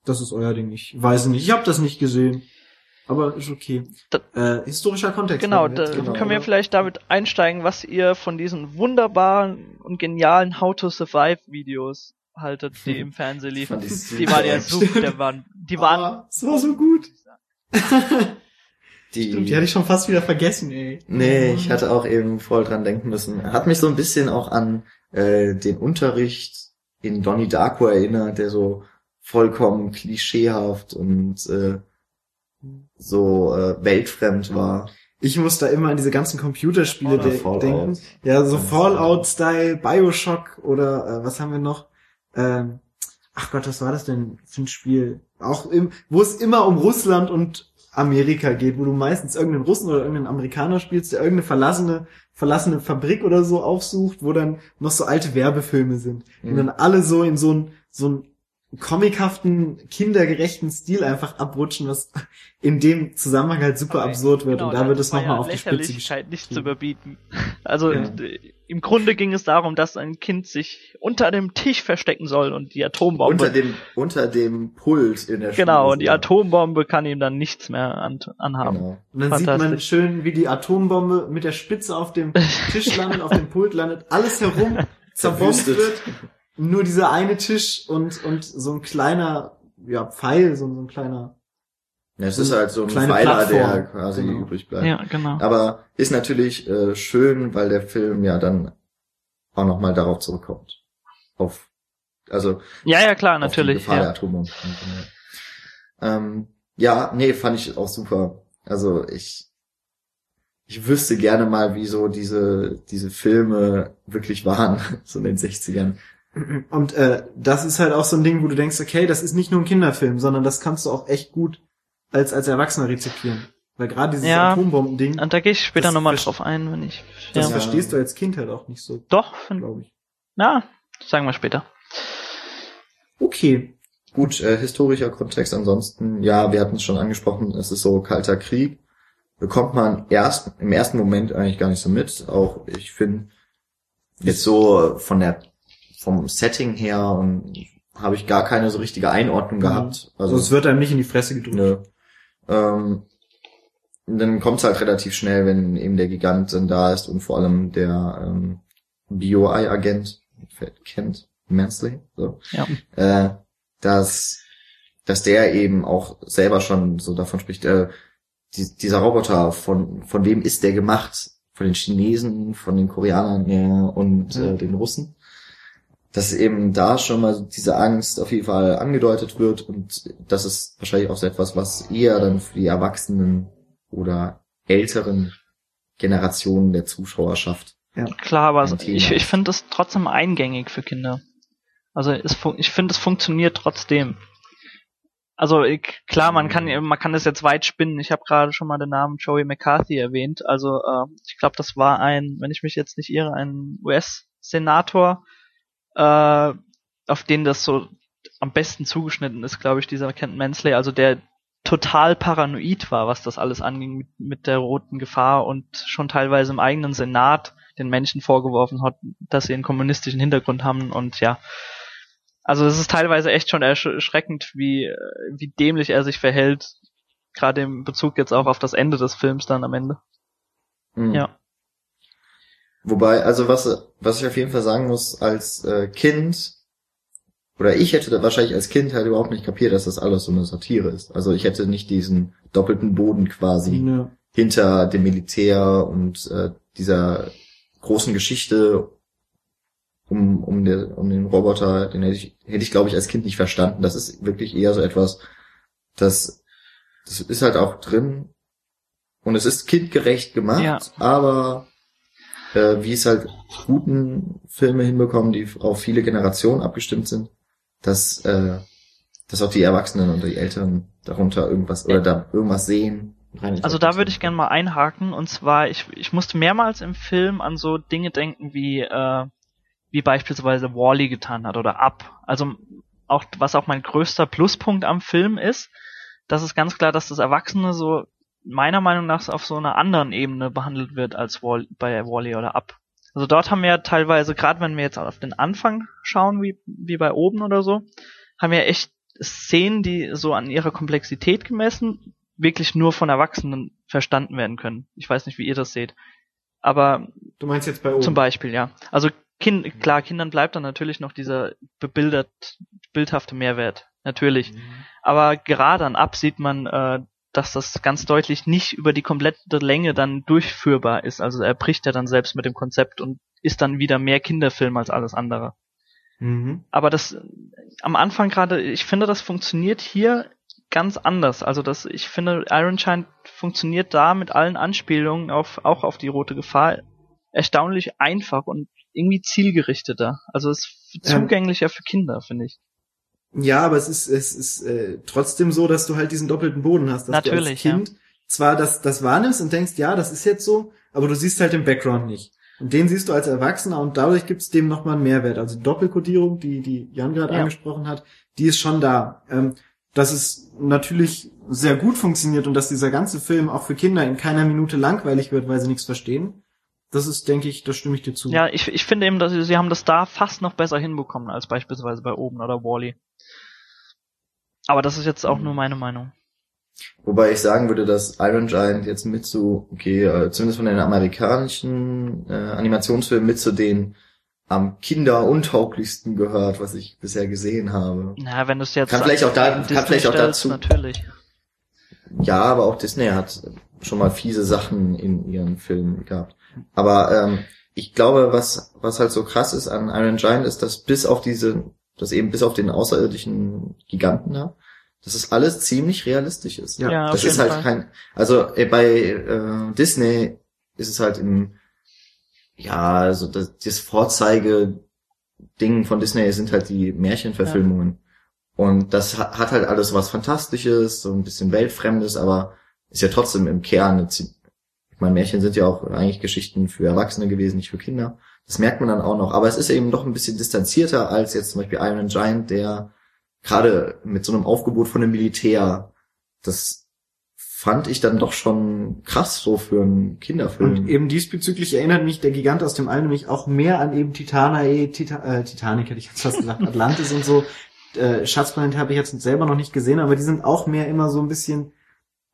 Das ist euer Ding. Ich weiß nicht. Ich habe das nicht gesehen. Aber ist okay. Da- äh, historischer Kontext. Genau, da genau, können wir oder? vielleicht damit einsteigen, was ihr von diesen wunderbaren und genialen How to Survive Videos haltet, die im Fernsehen liefen. Die waren ja super. die waren, die waren, Ah, es war so gut. Die, Stimmt, die hatte ich schon fast wieder vergessen, ey. Nee, ich hatte auch eben voll dran denken müssen. Hat mich so ein bisschen auch an äh, den Unterricht in Donnie Darko erinnert, der so vollkommen klischeehaft und äh, so äh, weltfremd war. Ich muss da immer an diese ganzen Computerspiele de Fallout. denken. Ja, so. Fallout-Style, Bioshock oder äh, was haben wir noch? Ähm, ach Gott, was war das denn für ein Spiel? Auch im, wo es immer um Russland und Amerika geht, wo du meistens irgendeinen Russen oder irgendeinen Amerikaner spielst, der irgendeine verlassene, verlassene Fabrik oder so aufsucht, wo dann noch so alte Werbefilme sind. Die Mhm. dann alle so in so ein, so ein comichaften, kindergerechten Stil einfach abrutschen, was in dem Zusammenhang halt super Aber absurd wird. genau, und da wird es nochmal ja auf die Spitze Lächerlichkeit nicht zu überbieten. Also Ja. im Grunde ging es darum, dass ein Kind sich unter dem Tisch verstecken soll und die Atombombe. Unter dem, unter dem Pult in der genau, Schule, und die. Atombombe kann ihm dann nichts mehr an, anhaben. Genau. Und dann sieht man Fantastisch. schön, wie die Atombombe mit der Spitze auf dem Tisch landet, auf dem Pult landet, alles herum zerbombt wird. Nur dieser eine Tisch und, und so ein kleiner, ja, Pfeil, so, so ein kleiner. Ja, es ist halt so ein Kleine Pfeiler, der Plattform. quasi Genau. übrig bleibt. Ja, genau. Aber ist natürlich äh, schön, weil der Film ja dann auch nochmal darauf zurückkommt. Auf, also Ja, ja, klar, auf die natürlich. Gefahr der Ja. Atombomben. Ähm, ja, nee, fand ich auch super. Also ich ich wüsste gerne mal, wie so diese, diese Filme wirklich waren, so in den 60ern. Und äh, das ist halt auch so ein Ding, wo du denkst, okay, das ist nicht nur ein Kinderfilm, sondern das kannst du auch echt gut als als Erwachsener rezipieren. Weil gerade dieses Ja. Atombomben-Ding, Und da gehe ich später nochmal drauf ein, wenn ich. das ja. verstehst du als Kind halt auch nicht so, Doch, glaube ich. na, sagen wir später. Okay. Gut, äh, historischer Kontext ansonsten, ja, wir hatten es schon angesprochen, es ist so kalter Krieg. Bekommt man erst im ersten Moment eigentlich gar nicht so mit. Auch ich finde, jetzt so von der vom Setting her und habe ich gar keine so richtige Einordnung gehabt. Also es wird einem nicht in die Fresse gedrückt. Nö. Ähm, dann kommt es halt relativ schnell, wenn eben der Gigant dann da ist und vor allem der ähm, BOI-Agent kennt, Mansley, so, Ja. äh, dass, dass der eben auch selber schon so davon spricht, äh, die, dieser Roboter, von, von wem ist der gemacht? Von den Chinesen, von den Koreanern ja, und Mhm. äh, den Russen. Dass eben da schon mal diese Angst auf jeden Fall angedeutet wird und das ist wahrscheinlich auch so etwas, was eher dann für die Erwachsenen oder älteren Generationen der Zuschauerschaft. Klar, aber Thema ich, ich finde das trotzdem eingängig für Kinder. Also es, ich finde, es funktioniert trotzdem. Also ich, klar, man kann man kann das jetzt weit spinnen. Ich habe gerade schon mal den Namen Joey McCarthy erwähnt. Also äh, ich glaube, das war ein, wenn ich mich jetzt nicht irre, ein US-Senator, äh, auf den das so am besten zugeschnitten ist, glaube ich, dieser Kent Mansley. Also der total paranoid war, was das alles anging mit, mit der roten Gefahr und schon teilweise im eigenen Senat den Menschen vorgeworfen hat, dass sie einen kommunistischen Hintergrund haben und ja. Also es ist teilweise echt schon ersch erschreckend, wie, wie dämlich er sich verhält, gerade im Bezug jetzt auch auf das Ende des Films dann am Ende. Mhm. Ja. Wobei, also was, was ich auf jeden Fall sagen muss, als äh, Kind, oder ich hätte da wahrscheinlich als Kind halt überhaupt nicht kapiert, dass das alles so eine Satire ist. Also ich hätte nicht diesen doppelten Boden quasi Ja. hinter dem Militär und äh, dieser großen Geschichte um, um, der, um den Roboter, den hätte ich, hätte ich glaube ich als Kind nicht verstanden. Das ist wirklich eher so etwas, das, das ist halt auch drin und es ist kindgerecht gemacht, Ja. aber äh, wie es halt guten Filme hinbekommen, die auf viele Generationen abgestimmt sind, dass, äh, dass auch die Erwachsenen und die Älteren darunter irgendwas oder da irgendwas sehen. Also da würde ich gerne mal einhaken und zwar ich ich musste mehrmals im Film an so Dinge denken wie äh, wie beispielsweise Wally getan hat oder Up. Also auch was auch mein größter Pluspunkt am Film ist, das ist ganz klar, dass das Erwachsene so meiner Meinung nach auf so einer anderen Ebene behandelt wird als Wall bei Wally oder Up. Also dort haben wir ja teilweise, gerade wenn wir jetzt auf den Anfang schauen, wie, wie bei oben oder so, haben wir echt Szenen, die so an ihrer Komplexität gemessen wirklich nur von Erwachsenen verstanden werden können. Ich weiß nicht, wie ihr das seht. Aber Du meinst jetzt bei oben. zum Beispiel, ja. Also kind, klar, Kindern bleibt dann natürlich noch dieser bebildert, bildhafte Mehrwert. Natürlich. Aber gerade an Ab sieht man, äh, dass das ganz deutlich nicht über die komplette Länge dann durchführbar ist. Also er bricht ja dann selbst mit dem Konzept und ist dann wieder mehr Kinderfilm als alles andere. Mhm. Aber das am Anfang gerade, ich finde, das funktioniert hier ganz anders. Also das, ich finde, Ironshine funktioniert da mit allen Anspielungen auf, auch auf die rote Gefahr erstaunlich einfach und irgendwie zielgerichteter. Also es ist zugänglicher für Kinder, finde ich. Ja, aber es ist, es ist äh, trotzdem so, dass du halt diesen doppelten Boden hast. Dass Natürlich, du als Kind zwar das, das wahrnimmst und denkst, ja, das ist jetzt so, aber du siehst halt den Background nicht. Und den siehst du als Erwachsener und dadurch gibt's dem nochmal einen Mehrwert. Also die Doppelkodierung, die, die Jan gerade Ja. angesprochen hat, die ist schon da. Ähm, dass es natürlich sehr gut funktioniert und dass dieser ganze Film auch für Kinder in keiner Minute langweilig wird, weil sie nichts verstehen. Das ist, denke ich, da stimme ich dir zu. Ja, ich, ich finde eben, dass sie, sie haben das da fast noch besser hinbekommen als beispielsweise bei oben oder Wally. Aber das ist jetzt auch Mhm. nur meine Meinung. Wobei ich sagen würde, dass Iron Giant jetzt mit zu, okay, äh, zumindest von den amerikanischen äh, Animationsfilmen mit zu den am kinderuntauglichsten gehört, was ich bisher gesehen habe. Na, wenn du es jetzt Kann vielleicht auch da- an kann Disney vielleicht auch dazu- Natürlich. Ja, aber auch Disney hat schon mal fiese Sachen in ihren Filmen gehabt. Aber ähm, ich glaube, was was halt so krass ist an Iron Giant, ist, dass bis auf diese, dass eben bis auf den außerirdischen Giganten da, dass es alles ziemlich realistisch ist. Ja, Ja, das ist halt Fall. kein, also äh, bei äh, Disney ist es halt im, ja, also das, das Vorzeige-Ding von Disney sind halt die Märchenverfilmungen. Und das hat, halt alles was Fantastisches, so ein bisschen Weltfremdes, aber ist ja trotzdem im Kern eine, meine, Märchen sind ja auch eigentlich Geschichten für Erwachsene gewesen, nicht für Kinder. Das merkt man dann auch noch. Aber es ist eben doch ein bisschen distanzierter als jetzt zum Beispiel Iron Giant, der gerade mit so einem Aufgebot von dem Militär, das fand ich dann doch schon krass so für einen Kinderfilm. Und eben diesbezüglich erinnert mich der Gigant aus dem All nämlich auch mehr an eben Titanae, Tita äh, Titanic hätte ich jetzt fast gesagt, Atlantis und so. Äh, Schatzplanet habe ich jetzt selber noch nicht gesehen, aber die sind auch mehr immer so ein bisschen,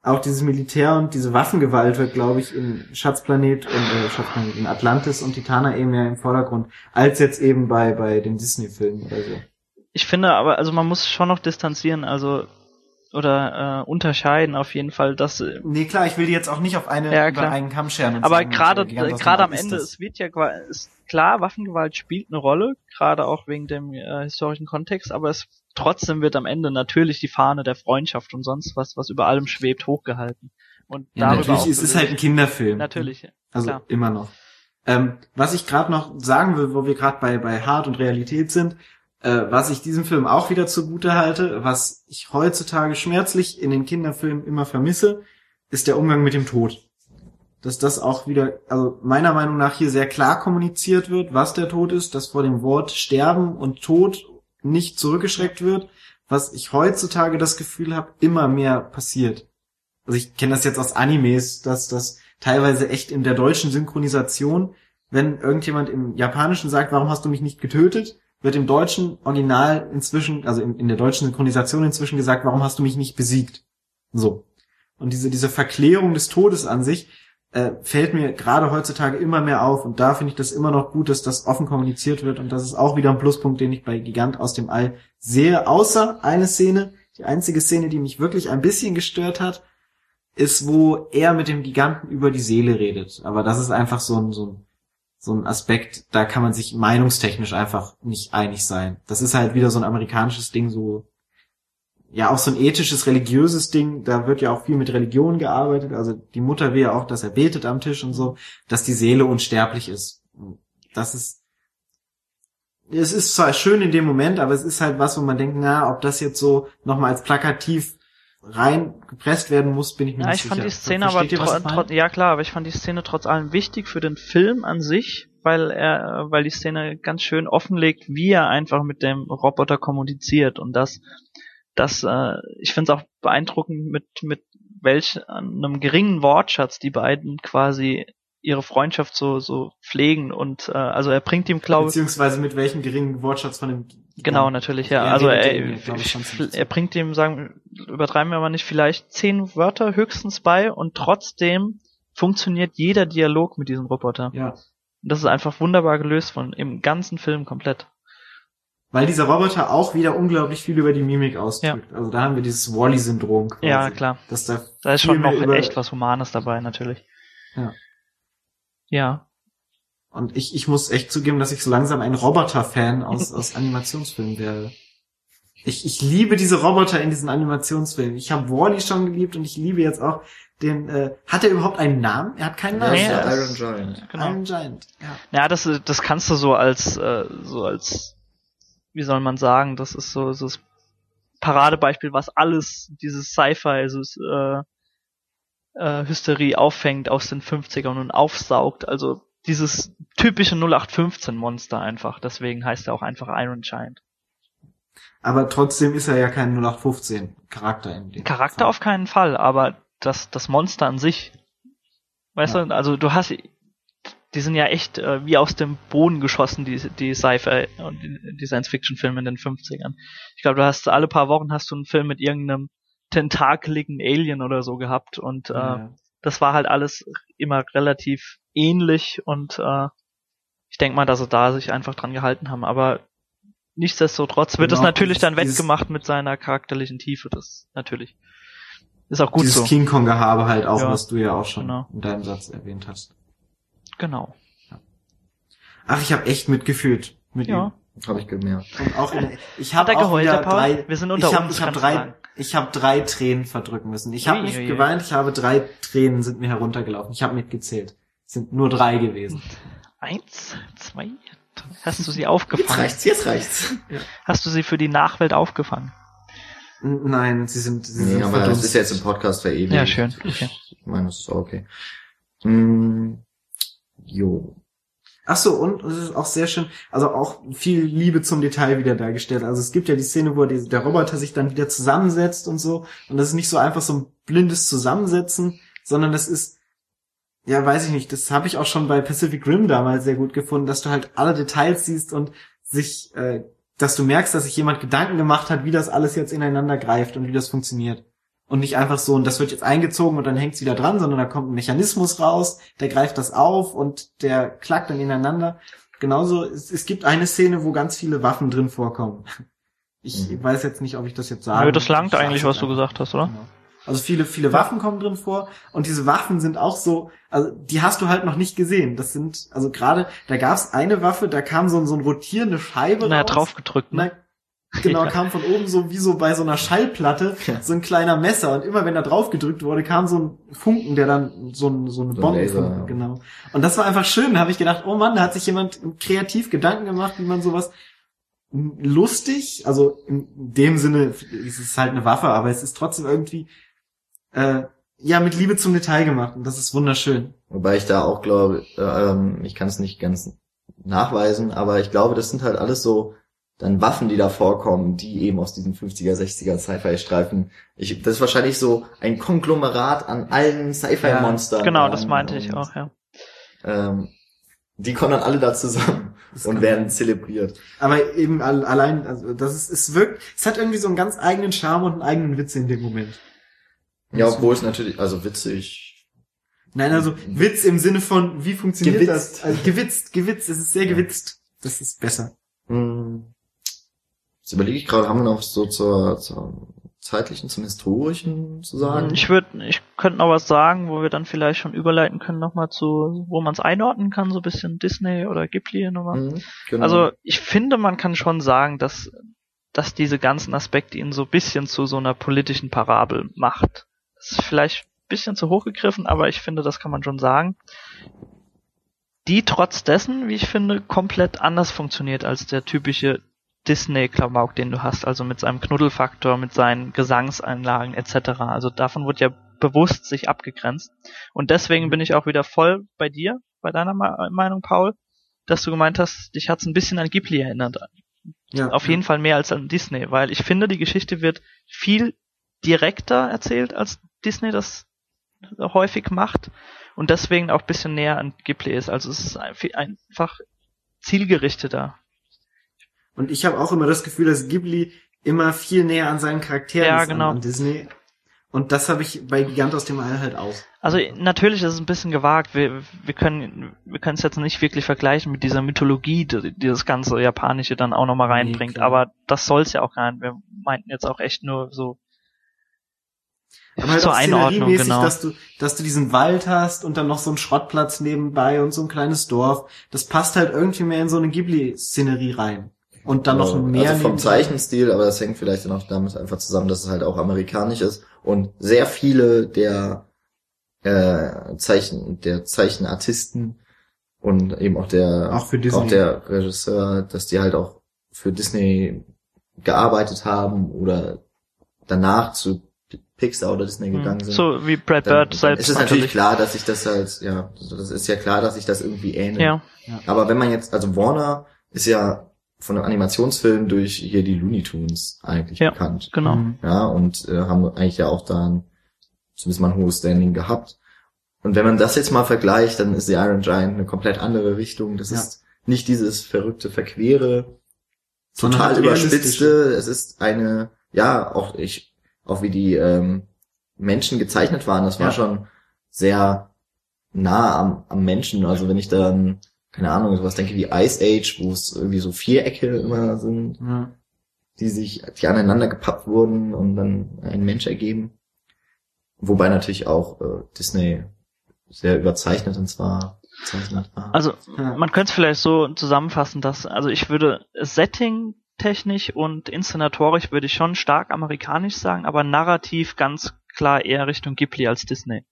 auch dieses Militär und diese Waffengewalt wird, glaube ich, in Schatzplanet und äh, Schatzplanet in Atlantis und Titanae mehr im Vordergrund, als jetzt eben bei, bei den Disney-Filmen oder so. Ich finde aber, also man muss schon noch distanzieren, also oder äh, unterscheiden auf jeden Fall, dass äh, Nee, klar, ich will die jetzt auch nicht auf eine, Ja, über einen Kamm scheren. und aber gerade gerade am Ende es wird ja ist klar Waffengewalt spielt eine Rolle gerade auch wegen dem äh, historischen Kontext aber es trotzdem wird am Ende natürlich die Fahne der Freundschaft und sonst was was über allem schwebt hochgehalten und Ja, natürlich, auch es ist halt ein Kinderfilm. natürlich Also klar. immer noch. Ähm, was ich gerade noch sagen will, wo wir gerade bei, bei Hart und Realität sind, äh, was ich diesem Film auch wieder zugute halte, was ich heutzutage schmerzlich in den Kinderfilmen immer vermisse, ist der Umgang mit dem Tod. Dass das auch wieder, also meiner Meinung nach hier sehr klar kommuniziert wird, was der Tod ist, dass vor dem Wort Sterben und Tod nicht zurückgeschreckt wird, was ich heutzutage das Gefühl habe, immer mehr passiert. Also ich kenne das jetzt aus Animes, dass das teilweise echt in der deutschen Synchronisation, wenn irgendjemand im Japanischen sagt, warum hast du mich nicht getötet, wird im deutschen Original inzwischen, also in, in der deutschen Synchronisation inzwischen gesagt, warum hast du mich nicht besiegt? So. Und diese, diese Verklärung des Todes an sich äh, fällt mir gerade heutzutage immer mehr auf und da finde ich das immer noch gut, dass das offen kommuniziert wird und das ist auch wieder ein Pluspunkt, den ich bei Gigant aus dem All sehe, außer eine Szene, die einzige Szene, die mich wirklich ein bisschen gestört hat, ist, wo er mit dem Giganten über die Seele redet. Aber das ist einfach so ein, so ein, so ein Aspekt, da kann man sich meinungstechnisch einfach nicht einig sein. Das ist halt wieder so ein amerikanisches Ding, so, ja, auch so ein ethisches, religiöses Ding. Da wird ja auch viel mit Religion gearbeitet. Also die Mutter will ja auch, dass er betet am Tisch und so, dass die Seele unsterblich ist. Das ist, es ist zwar schön in dem Moment, aber es ist halt was, wo man denkt, na, ob das jetzt so nochmal als plakativ reingepresst werden muss, bin ich mir Ja, nicht ich sicher. fand die Szene aber Versteht ihr, was tro ich meine? tro ja klar, aber ich fand die Szene trotz allem wichtig für den Film an sich, weil er, weil die Szene ganz schön offenlegt, wie er einfach mit dem Roboter kommuniziert und das, das, äh, ich finde es auch beeindruckend mit mit welch einem geringen Wortschatz die beiden quasi ihre Freundschaft so so pflegen und äh, also er bringt ihm glaube Beziehungsweise mit welchem geringen Wortschatz von dem Genau, natürlich, ja. Also er, ich, ziemlich er bringt ihm, sagen, übertreiben wir mal nicht, vielleicht zehn Wörter höchstens bei und trotzdem funktioniert jeder Dialog mit diesem Roboter. Ja. Und das ist einfach wunderbar gelöst von im ganzen Film komplett. Weil dieser Roboter auch wieder unglaublich viel über die Mimik ausdrückt. Also da haben wir dieses Wally-Syndrom. Ja, klar. Dass da Da ist schon noch echt was Humanes dabei, natürlich. Ja. Ja. Und ich, ich muss echt zugeben, dass ich so langsam ein Roboter-Fan aus, aus Animationsfilmen werde. Ich, ich liebe diese Roboter in diesen Animationsfilmen. Ich habe Wally schon geliebt und ich liebe jetzt auch den. Äh, hat er überhaupt einen Namen? Er hat keinen Ja, Namen. Nee, das- Iron Giant. Genau. Iron Giant. Ja. Ja, das, das kannst du so als, äh, so als, wie soll man sagen, das ist so, so das Paradebeispiel, was alles, dieses Sci-Fi, also äh, äh, Hysterie auffängt aus den 50ern und aufsaugt. Also dieses typische 0815 Monster einfach. Deswegen heißt er auch einfach Iron Giant. Aber trotzdem ist er ja kein 0815 Charakter in dem Charakter Fall. auf keinen Fall, aber das, das Monster an sich. Weißt Ja. du, also du hast, die sind ja echt äh, wie aus dem Boden geschossen, die, die Sci-Fi und die, die Science-Fiction-Filme in den 50ern. Ich glaube, du hast alle paar Wochen hast du einen Film mit irgendeinem tentakeligen Alien oder so gehabt und äh, Ja. das war halt alles immer relativ ähnlich und äh, ich denke mal, dass sie da sich einfach dran gehalten haben, aber nichtsdestotrotz wird es Genau, natürlich dann wettgemacht mit seiner charakterlichen Tiefe, das natürlich. Ist auch gut Dieses so. King Kong-Gehabe halt auch, Ja. was du ja auch schon Genau. in deinem Satz erwähnt hast. Genau. Ach, ich habe echt mitgefühlt mit Ja. Habe ich gemerkt. ihm. Und auch in, ich habe auch geheult, wieder drei. Wir sind unter ich hab, habe du drei. sagen. Ich habe drei Tränen verdrücken müssen. Ich habe nicht ui, ui. geweint. Ich habe drei Tränen sind mir heruntergelaufen. Ich habe mitgezählt. sind nur drei gewesen. Eins, zwei, drei. Hast du sie Jetzt aufgefangen? reicht's, jetzt reicht's. Hast du sie für die Nachwelt aufgefangen? Nein, sie sind, sie Nee, sind aber das verdunstet. ist jetzt im Podcast verewigt. Ja, schön. Okay. Ich meine, das ist auch okay. Mm, jo. Ach so, und es ist auch sehr schön, also auch viel Liebe zum Detail wieder dargestellt. Also es gibt ja die Szene, wo die, der Roboter sich dann wieder zusammensetzt und so. Und das ist nicht so einfach so ein blindes Zusammensetzen, sondern das ist, ja, weiß ich nicht, das habe ich auch schon bei Pacific Rim damals sehr gut gefunden, dass du halt alle Details siehst und sich, äh, dass du merkst, dass sich jemand Gedanken gemacht hat, wie das alles jetzt ineinander greift und wie das funktioniert. Und nicht einfach so, und das wird jetzt eingezogen und dann hängt's wieder dran, sondern da kommt ein Mechanismus raus, der greift das auf und der klackt dann ineinander. Genauso, es, es gibt eine Szene, wo ganz viele Waffen drin vorkommen. Ich Mhm. weiß jetzt nicht, ob ich das jetzt sage. Aber das langt eigentlich, was du gesagt hast, oder? Genau. Also viele, viele Waffen kommen drin vor und diese Waffen sind auch so, also die hast du halt noch nicht gesehen. Das sind, also gerade, da gab's eine Waffe, da kam so, so eine rotierende Scheibe Na, raus. draufgedrückt, ne? Na, genau, Ja. kam von oben so wie so bei so einer Schallplatte Ja. so ein kleiner Messer und immer wenn da drauf gedrückt wurde, kam so ein Funken, der dann so ein so eine So Bombe ja. genau. Und das war einfach schön, da habe ich gedacht, oh Mann, da hat sich jemand kreativ Gedanken gemacht, wie man sowas lustig, also in dem Sinne ist es halt eine Waffe, aber es ist trotzdem irgendwie äh, ja mit Liebe zum Detail gemacht und das ist wunderschön. Wobei ich da auch glaube, äh, ähm, ich kann es nicht ganz nachweisen, aber ich glaube, das sind halt alles so dann Waffen, die da vorkommen, die eben aus diesen 50er, 60er Sci-Fi-Streifen. Ich, das ist wahrscheinlich so ein Konglomerat an allen Sci-Fi-Monstern. Genau, das meinte ich und, auch, ja. Ähm, die kommen dann alle da zusammen Das und werden zelebriert. Aber eben all, allein, also das ist, es wirkt, es hat irgendwie so einen ganz eigenen Charme und einen eigenen Witz in dem Moment. Ja, obwohl es natürlich, also witzig. Nein, also Witz im Sinne von, wie funktioniert Gewitzt. das? Also gewitzt, gewitzt, es ist sehr gewitzt. Das ist besser. Hm, Jetzt überlege ich gerade, haben wir noch so zur, zur zeitlichen, zum historischen zu sagen? Ich würde, ich könnte noch was sagen, wo wir dann vielleicht schon überleiten können nochmal zu, wo man es einordnen kann, so ein bisschen Disney oder Ghibli nochmal. Mhm, genau. Also ich finde, man kann schon sagen, dass, dass diese ganzen Aspekte ihn so ein bisschen zu so einer politischen Parabel macht. Das ist vielleicht ein bisschen zu hoch gegriffen, aber ich finde, das kann man schon sagen. Die trotz dessen, wie ich finde, komplett anders funktioniert als der typische Disney-Klamauk, den du hast, also mit seinem Knuddelfaktor, mit seinen Gesangseinlagen etc. Also davon wird ja bewusst sich abgegrenzt. Und deswegen bin ich auch wieder voll bei dir, bei deiner Me- Meinung, Paul, dass du gemeint hast, dich hat's ein bisschen an Ghibli erinnert. Ja, Auf jeden Fall mehr als an Disney, weil ich finde, die Geschichte wird viel direkter erzählt, als Disney das häufig macht und deswegen auch ein bisschen näher an Ghibli ist. Also es ist einfach zielgerichteter. Und ich habe auch immer das Gefühl, dass Ghibli immer viel näher an seinen Charakteren Ja, ist genau. an, an Disney. Und das habe ich bei Gigant aus dem All halt auch. Also natürlich ist es ein bisschen gewagt. Wir, wir können wir können es jetzt nicht wirklich vergleichen mit dieser Mythologie, die, die das ganze Japanische dann auch nochmal Nee, reinbringt. klar. aber das soll es ja auch gar nicht. Wir meinten jetzt auch echt nur so Aber halt zur Einordnung, genau. dass du, dass du diesen Wald hast und dann noch so einen Schrottplatz nebenbei und so ein kleines Dorf. Das passt halt irgendwie mehr in so eine Ghibli-Szenerie rein. Und dann noch Genau. mehr Also vom. Zeichenstil, aber das hängt vielleicht dann auch damit einfach zusammen, dass es halt auch amerikanisch ist und sehr viele der äh, Zeichen, der Zeichenartisten und eben auch der Auch für Disney. auch der Regisseur, dass die halt auch für Disney gearbeitet haben oder danach zu Pixar oder Disney gegangen sind. so wie Brad Bird dann selbst ist es natürlich klar, dass sich das halt, ja, das ist ja klar, dass sich das irgendwie ähnelt. Ja, Aber wenn man jetzt, also Warner ist ja von einem Animationsfilm durch hier die Looney Tunes eigentlich Ja. bekannt. genau. Mhm. Ja, und äh, haben eigentlich ja auch da ein, zumindest mal ein hohes Standing gehabt. Und wenn man das jetzt mal vergleicht, dann ist The Iron Giant eine komplett andere Richtung. Das Ja. ist nicht dieses verrückte, verquere, Sondern total halt überspitzte. Es ist eine, ja, auch ich, auch wie die ähm, Menschen gezeichnet waren, das war Ja. schon sehr nah am, am Menschen. Also wenn ich dann, keine Ahnung, sowas denke wie Ice Age, wo es irgendwie so Vierecke immer sind, Ja. die sich, die aneinander gepappt wurden und dann einen Mensch ergeben. Wobei natürlich auch äh, Disney sehr überzeichnet und zwar gezeichnet war. Also Ja. man könnte es vielleicht so zusammenfassen, dass, also ich würde Setting technisch und inszenatorisch würde ich schon stark amerikanisch sagen, aber narrativ ganz klar eher Richtung Ghibli als Disney.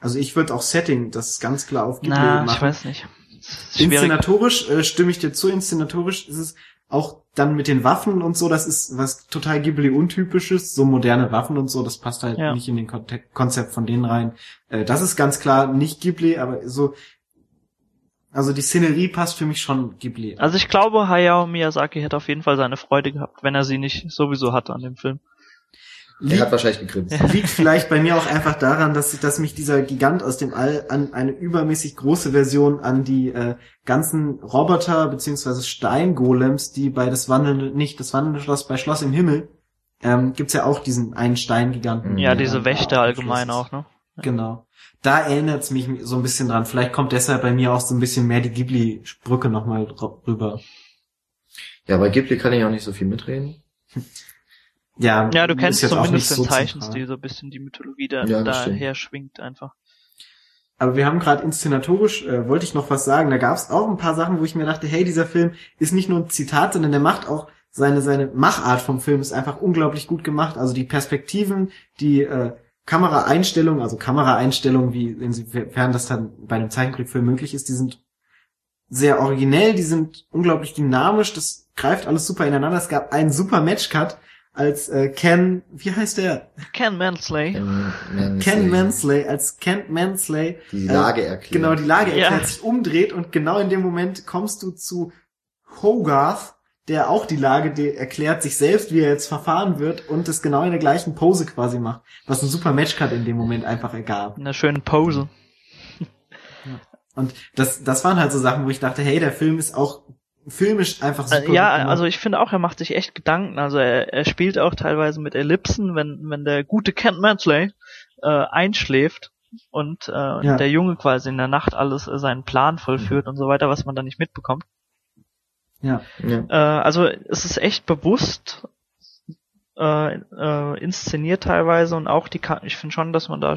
Also ich würde auch Setting, das ist ganz klar auf Ghibli Na, machen. ich weiß nicht. Inszenatorisch äh, stimme ich dir zu, inszenatorisch ist es auch dann mit den Waffen und so, das ist was total Ghibli untypisches, so moderne Waffen und so, das passt halt Ja. nicht in den Konzept von denen rein. Äh, das ist ganz klar nicht Ghibli, aber so also die Szenerie passt für mich schon Ghibli. Also ich glaube, Hayao Miyazaki hätte auf jeden Fall seine Freude gehabt, wenn er sie nicht sowieso hatte an dem Film. Er Liegt, hat wahrscheinlich gegrinst. liegt vielleicht bei mir auch einfach daran, dass, dass mich dieser Gigant aus dem All an eine übermäßig große Version an die äh, ganzen Roboter beziehungsweise Steingolems, die bei das wandelnde, nicht das wandelnde Schloss, bei Schloss im Himmel, ähm, gibt's ja auch diesen einen Steingiganten. Ja, diese Wächter allgemein auch, ne? Genau. Da erinnert's mich so ein bisschen dran. Vielleicht kommt deshalb bei mir auch so ein bisschen mehr die Ghibli-Brücke nochmal rüber. Ja, bei Ghibli kann ich auch nicht so viel mitreden. Ja, Ja, du kennst zumindest nicht den so Zeichenstil, zentral. so ein bisschen die Mythologie, da, Ja, das stimmt. daher schwingt einfach. Aber wir haben gerade inszenatorisch, äh, wollte ich noch was sagen, da gab's auch ein paar Sachen, wo ich mir dachte, hey, dieser Film ist nicht nur ein Zitat, sondern der macht auch seine, seine Machart vom Film ist einfach unglaublich gut gemacht. Also die Perspektiven, die äh, Kameraeinstellungen, also Kameraeinstellungen, wie inwiefern das dann bei einem Zeichentrickfilm möglich ist, die sind sehr originell, die sind unglaublich dynamisch, das greift alles super ineinander. Es gab einen super Matchcut, als äh, Ken, wie heißt der? Ken Mansley. Ken Mansley, Ken Mansley, als Ken Mansley Die äh, Lage erklärt. genau die Lage Ja. erklärt, sich umdreht und genau in dem Moment kommst du zu Hogarth, der auch die Lage erklärt, sich selbst, wie er jetzt verfahren wird und das genau in der gleichen Pose quasi macht, was ein super Matchcut in dem Moment einfach ergab. In einer schönen Pose. Und das, das waren halt so Sachen, wo ich dachte, hey, der Film ist auch filmisch einfach super. Äh, Ja, gut gemacht. also ich finde auch, er macht sich echt Gedanken. Also er, er spielt auch teilweise mit Ellipsen, wenn, wenn der gute Ken Mansley äh, einschläft und äh, Ja. der Junge quasi in der Nacht alles äh, seinen Plan vollführt und so weiter, was man da nicht mitbekommt. ja. Ja. Äh, also es ist echt bewusst äh, äh, inszeniert teilweise und auch die, Ka ich finde schon, dass man da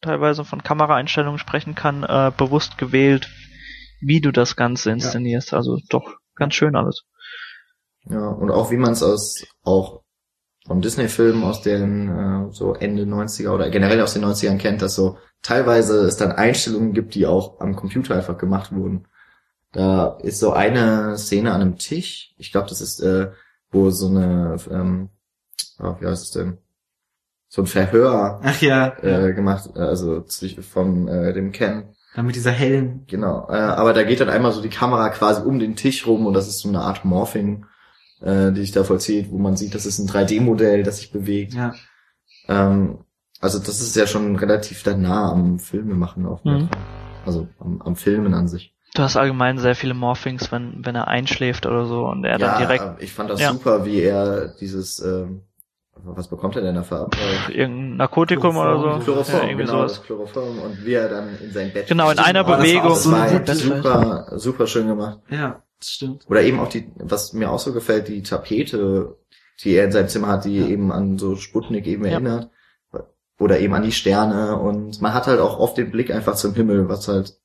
teilweise von Kameraeinstellungen sprechen kann, äh, bewusst gewählt, wie du das Ganze inszenierst. Also doch ganz schön alles. Ja, und auch wie man es aus auch von Disney-Filmen aus den äh, so Ende 90er oder generell aus den 90ern kennt, dass so teilweise es dann Einstellungen gibt, die auch am Computer einfach gemacht wurden. Da ist so eine Szene an einem Tisch, ich glaube, das ist, äh, wo so eine, ähm, oh, wie heißt es denn, so ein Verhör Ach ja, äh, gemacht, also von äh, dem Ken dann mit dieser hellen. Genau, äh, aber da geht dann einmal so die Kamera quasi um den Tisch rum und das ist so eine Art Morphing, äh, die sich da vollzieht, wo man sieht, das ist ein 3D-Modell, das sich bewegt. Ja, Ähm, also das ist ja schon relativ dann nah am Filmemachen auch. Mhm. Also am, am Filmen an sich. Du hast allgemein sehr viele Morphings, wenn, wenn er einschläft oder so und er dann direkt ich fand das Ja. super, wie er dieses, ähm, was bekommt er denn dafür ab? Äh, irgendein Narkotikum oder so. Chloroform, ja, irgendwie genau, sowas. Chloroform und wie er dann in sein Bett Genau, in einer Oh, das Bewegung. so Das das war- super, super schön gemacht. ja, das stimmt. Oder eben auch die, was mir auch so gefällt, die Tapete, die er in seinem Zimmer hat, die Ja. eben an so Sputnik eben Ja. erinnert. Oder eben an die Sterne und man hat halt auch oft den Blick einfach zum Himmel, was halt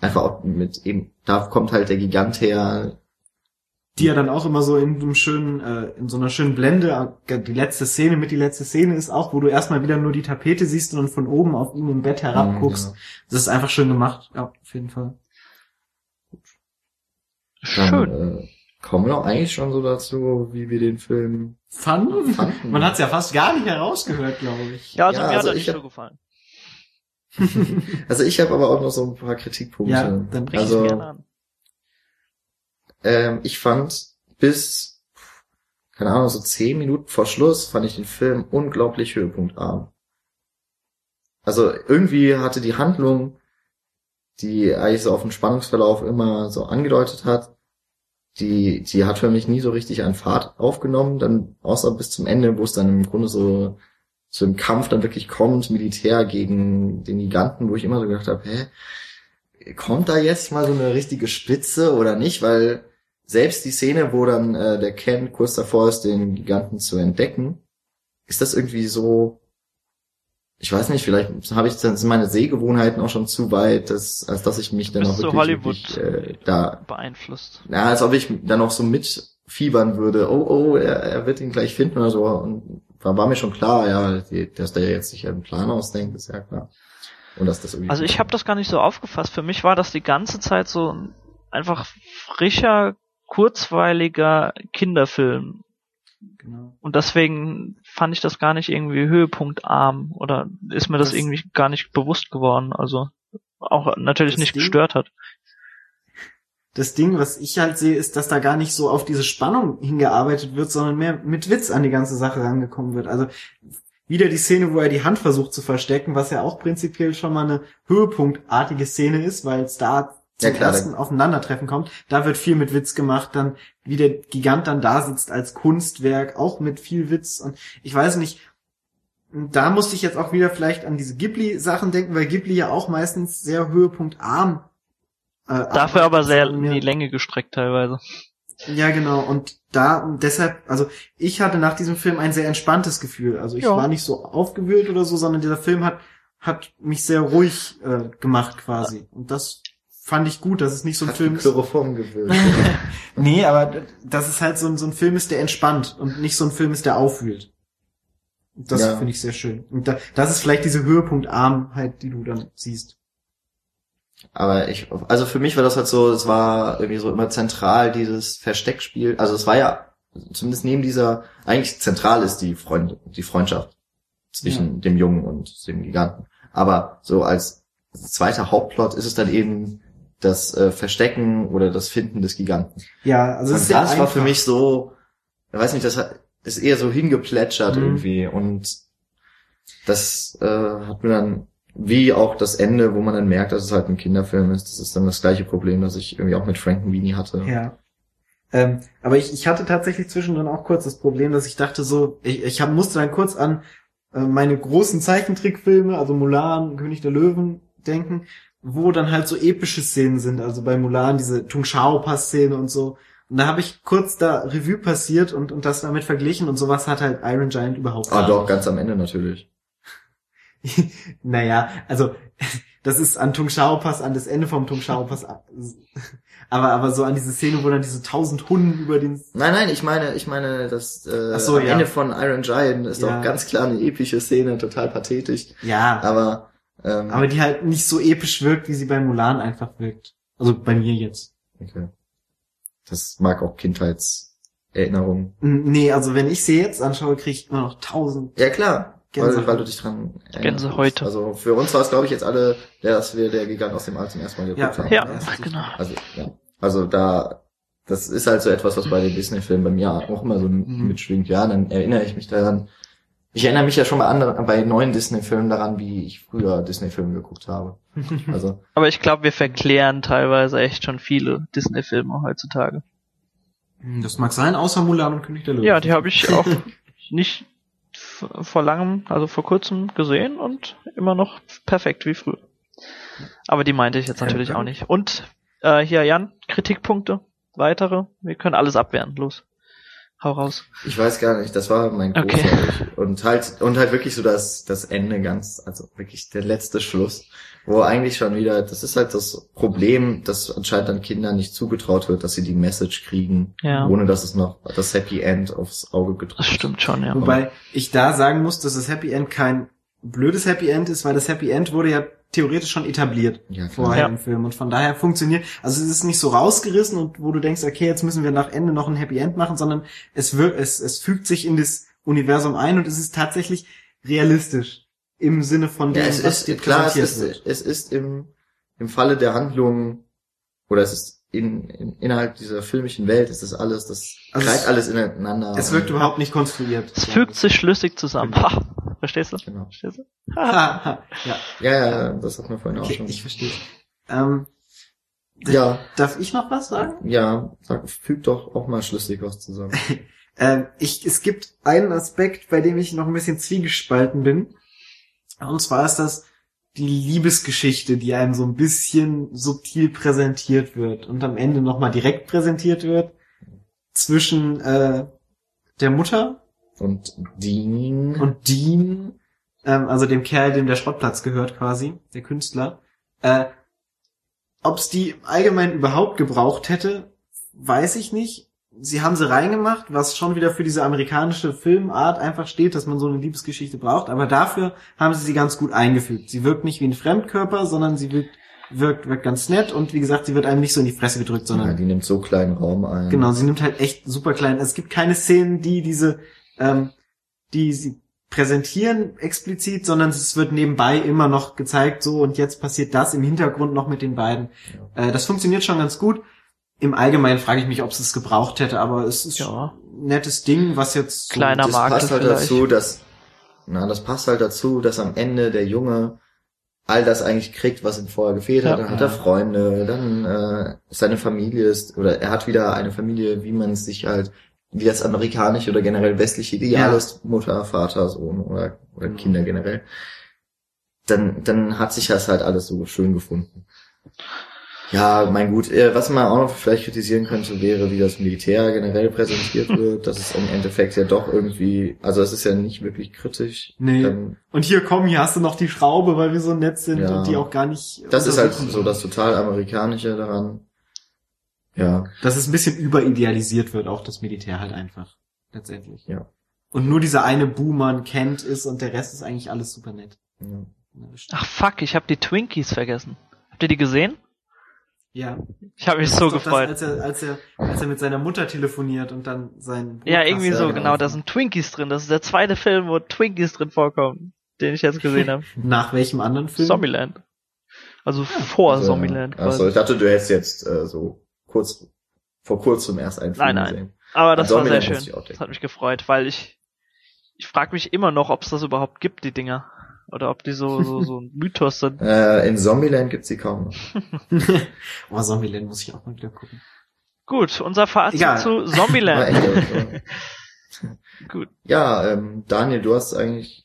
einfach auch mit eben, da kommt halt der Gigant her. Die ja dann auch immer so in einem schönen, äh, in so einer schönen Blende, äh, die letzte Szene mit die letzte Szene ist auch, wo du erstmal wieder nur die Tapete siehst und dann von oben auf ihn im Bett herabguckst. Mhm, Das ist einfach schön gemacht, ja, auf jeden Fall. Schön. Dann, äh, kommen wir doch eigentlich schon so dazu, wie wir den Film Fun? fanden. Man hat's ja fast gar nicht herausgehört, glaube ich. Ja, also Ja, mir also hat er ich nicht hab- so gefallen. Also ich habe aber auch noch so ein paar Kritikpunkte. Ja, dann Bring also, es gerne an. Ähm, ich fand bis, keine Ahnung, so zehn Minuten vor Schluss fand ich den Film unglaublich höhepunktarm. Also irgendwie hatte die Handlung, die eigentlich so auf den Spannungsverlauf immer so angedeutet hat, die, die hat für mich nie so richtig einen Fahrt aufgenommen, dann außer bis zum Ende, wo es dann im Grunde so zu einem Kampf dann wirklich kommt, Militär gegen den Giganten, wo ich immer so gedacht habe, hä, kommt da jetzt mal so eine richtige Spitze oder nicht? Weil selbst die Szene, wo dann äh, der Ken kurz davor ist, den Giganten zu entdecken, ist das irgendwie so, ich weiß nicht, vielleicht habe ich dann sind meine Sehgewohnheiten auch schon zu weit, dass, als dass ich mich dann auch du wirklich, Hollywood wirklich äh, da, beeinflusst. na, als ob ich dann auch so mitfiebern würde, oh, oh, er, er wird ihn gleich finden oder so. Und da war mir schon klar, ja, die, dass der jetzt sich einen Plan ausdenkt, ist ja klar. Und dass das irgendwie Also ich habe das gar nicht so aufgefasst. Für mich war das die ganze Zeit so ein einfach frischer, kurzweiliger Kinderfilm. Genau. Und deswegen fand ich das gar nicht irgendwie höhepunktarm oder ist mir das, Das- irgendwie gar nicht bewusst geworden. Also auch natürlich nicht Ding- gestört hat. Das Ding, was ich halt sehe, ist, dass da gar nicht so auf diese Spannung hingearbeitet wird, sondern mehr mit Witz an die ganze Sache rangekommen wird. Also wieder die Szene, wo er die Hand versucht zu verstecken, was ja auch prinzipiell schon mal eine höhepunktartige Szene ist, weil es da zum Ja, klar, ersten Aufeinandertreffen kommt. Da wird viel mit Witz gemacht, dann wie der Gigant dann da sitzt als Kunstwerk, auch mit viel Witz. Und ich weiß nicht, da musste ich jetzt auch wieder vielleicht an diese Ghibli-Sachen denken, weil Ghibli ja auch meistens sehr höhepunktarm äh, Dafür aber sehr in die Länge gestreckt teilweise. Ja, genau. Und da, und deshalb, also ich hatte nach diesem Film ein sehr entspanntes Gefühl. Also ich Ja. war nicht so aufgewühlt oder so, sondern dieser Film hat, hat mich sehr ruhig äh, gemacht quasi. Und das fand ich gut, dass es nicht so ein hat Film ist. Chloroform gewöhnt. Nee, aber dass es halt so ein, so ein Film ist, der entspannt und nicht so ein Film ist, der aufwühlt. Das Ja. finde ich sehr schön. Und da, das ist vielleicht diese Höhepunktarmheit, die du dann siehst. Aber ich, also für mich war das halt so, es war irgendwie so immer zentral, dieses Versteckspiel. Also es war ja, zumindest neben dieser, eigentlich zentral ist die Freund, die Freundschaft zwischen dem Jungen und dem Giganten. Aber so als zweiter Hauptplot ist es dann eben das äh, Verstecken oder das Finden des Giganten. Ja, also und das war für einfach. mich so, ich weiß nicht, das hat, ist eher so hingeplätschert Mhm. irgendwie und das äh, hat mir dann, wie auch das Ende, wo man dann merkt, dass es halt ein Kinderfilm ist, das ist dann das gleiche Problem, das ich irgendwie auch mit Frankenweenie hatte. Ja. Ähm, aber ich, ich hatte tatsächlich zwischendrin auch kurz das Problem, dass ich dachte so, ich, ich hab, musste dann kurz an äh, meine großen Zeichentrickfilme, also Mulan, König der Löwen, denken, wo dann halt so epische Szenen sind. Also bei Mulan diese Tung Shao Pass Szene und so. Und da habe ich kurz da Revue passiert und, und das damit verglichen und sowas hat halt Iron Giant überhaupt Ah, gar doch, nicht. ganz am Ende natürlich. naja, also das ist an Tung Shao Pass, an das Ende vom Tung Shao Pass. Aber, aber so an diese Szene, wo dann diese tausend Hunden über den Nein, nein, ich meine, ich meine, das äh, so, am ja. Ende von Iron Giant ist Ja. doch ganz klar eine epische Szene, total pathetisch. Ja, Aber, ähm, aber die halt nicht so episch wirkt, wie sie bei Mulan einfach wirkt. Also bei mir jetzt. okay. Das mag auch Kindheitserinnerungen. N- Nee, also wenn ich sie jetzt anschaue, kriege ich immer noch tausend. Ja klar, weil, Gänsehaut. weil du dich dran erinnerst. Gänsehäute. Also für uns war es, glaube ich, jetzt alle, dass wir der Gigant aus dem All zum ersten Mal geguckt Ja. haben. Ja, Ja, das ist genau. Also, ja. Also da, das ist halt so etwas, was bei den Disney-Filmen bei mir auch immer so Mhm. mitschwingt. Ja, dann erinnere ich mich daran. Ich erinnere mich ja schon bei anderen, bei neuen Disney-Filmen daran, wie ich früher Disney-Filme geguckt habe. Also, Aber ich glaube, wir verklären teilweise echt schon viele Disney-Filme heutzutage. Hm, Das mag sein, außer Mulan und König der Löwen. Ja, die habe ich auch nicht vor langem, also vor kurzem gesehen und immer noch perfekt wie früher. Aber die meinte ich jetzt natürlich auch nicht. Und äh, hier, Jan, Kritikpunkte, weitere. Wir können alles abwehren. Los. Hau raus. ich weiß gar nicht, das war mein großer Okay. Und halt, und halt wirklich so das, das Ende ganz, also wirklich der letzte Schluss, wo eigentlich schon wieder, das ist halt das Problem, dass anscheinend dann Kindern nicht zugetraut wird, dass sie die Message kriegen, Ja. ohne dass es noch das Happy End aufs Auge gedrückt Das stimmt schon, ja. Wobei ich da sagen muss, dass das Happy End kein blödes Happy End ist, weil das Happy End wurde ja theoretisch schon etabliert Ja, vorher Ja. im Film und von daher funktioniert, also es ist nicht so rausgerissen und wo du denkst, okay, jetzt müssen wir nach Ende noch ein Happy End machen, sondern es wird, es, es fügt sich in das Universum ein und es ist tatsächlich realistisch im Sinne von dem, Ja, es was dir ist, klar, es ist, wird. es ist im, im Falle der Handlung, oder es ist in, in, innerhalb dieser filmischen Welt, ist das alles, das Also greift es- alles ineinander. Es wirkt überhaupt nicht konstruiert. Es fügt sich schlüssig zusammen. Ha! Verstehst du? Genau. Verstehst du? Ja, Ja, ja, das hat man vorhin auch okay, schon. ich verstehe. Ähm, Ja, darf ich noch was sagen? ja, sag, füg doch auch mal schlüssig was zusammen. Ähm, ich, es gibt einen Aspekt, bei dem ich noch ein bisschen zwiegespalten bin. Und zwar ist das die Liebesgeschichte, die einem so ein bisschen subtil präsentiert wird und am Ende nochmal direkt präsentiert wird zwischen äh, der Mutter Und Dean, und Dean, ähm, also dem Kerl, dem der Schrottplatz gehört quasi, der Künstler. Äh, Ob es die allgemein überhaupt gebraucht hätte, weiß ich nicht. sie haben sie reingemacht, was schon wieder für diese amerikanische Filmart einfach steht, dass man so eine Liebesgeschichte braucht, aber dafür haben sie sie ganz gut eingefügt. Sie wirkt nicht wie ein Fremdkörper, sondern sie wirkt, wirkt, wirkt ganz nett und wie gesagt, sie wird einem nicht so in die Fresse gedrückt, sondern Ja, die nimmt so kleinen Raum ein. Genau, sie nimmt halt echt super klein. Es gibt keine Szenen, die diese, ähm, die sie präsentieren explizit, sondern es wird nebenbei immer noch gezeigt, so und jetzt passiert das im Hintergrund noch mit den beiden. Äh, das funktioniert schon ganz gut. Im Allgemeinen frage ich mich, ob es es gebraucht hätte, aber es ist Ja. ein nettes Ding, was jetzt so- Kleiner das Makel passt halt vielleicht. dazu, dass, na, das passt halt dazu, dass am Ende der Junge all das eigentlich kriegt, was ihm vorher gefehlt hat. Ja. Dann hat er Freunde, dann äh, seine Familie ist, oder er hat wieder eine Familie, wie man es sich halt, wie das amerikanische oder generell westliche Ideal Ja. ist, Mutter, Vater, Sohn oder, oder Mhm. Kinder generell. Dann, dann hat sich das halt alles so schön gefunden. Ja, mein gut, äh, was man auch noch vielleicht kritisieren könnte, wäre, wie das Militär generell präsentiert wird. Das ist im Endeffekt ja doch irgendwie, also es ist ja nicht wirklich kritisch. Nee. Ähm, Und hier komm, hier hast du noch die Schraube, weil wir so nett sind Ja. und die auch gar nicht. das ist halt so das total amerikanische daran. Ja, Dass es ein bisschen überidealisiert wird, auch das Militär halt einfach. Letztendlich. Ja. Und nur dieser eine Buhmann kennt ist und der Rest ist eigentlich alles super nett. ja. Ja. Ach fuck, ich habe die Twinkies vergessen. Habt ihr die gesehen? Ja. Ich habe mich Das so gefreut. Das, als, er, als, er, als er mit seiner Mutter telefoniert und dann sein ja, irgendwie ja, so, genau. genau, da sind Twinkies drin. Das ist der zweite Film, wo Twinkies drin vorkommen, den ich jetzt gesehen habe. Nach welchem anderen Film? Zombieland. Also vor Also, Zombieland. Achso, quasi. ich dachte, du hättest jetzt äh, so kurz vor kurzem erst einen Film Nein, nein. gesehen. Aber das war sehr schön. Das hat mich gefreut, weil ich ich frage mich immer noch, ob es das überhaupt gibt, die Dinger. Oder ob die so so, so ein Mythos sind. Äh, in Zombieland gibt's die kaum oh, Zombieland muss ich auch mal wieder gucken. Gut, unser Fazit Egal. zu Zombieland. Gut. Ja, ähm, Daniel, du hast eigentlich,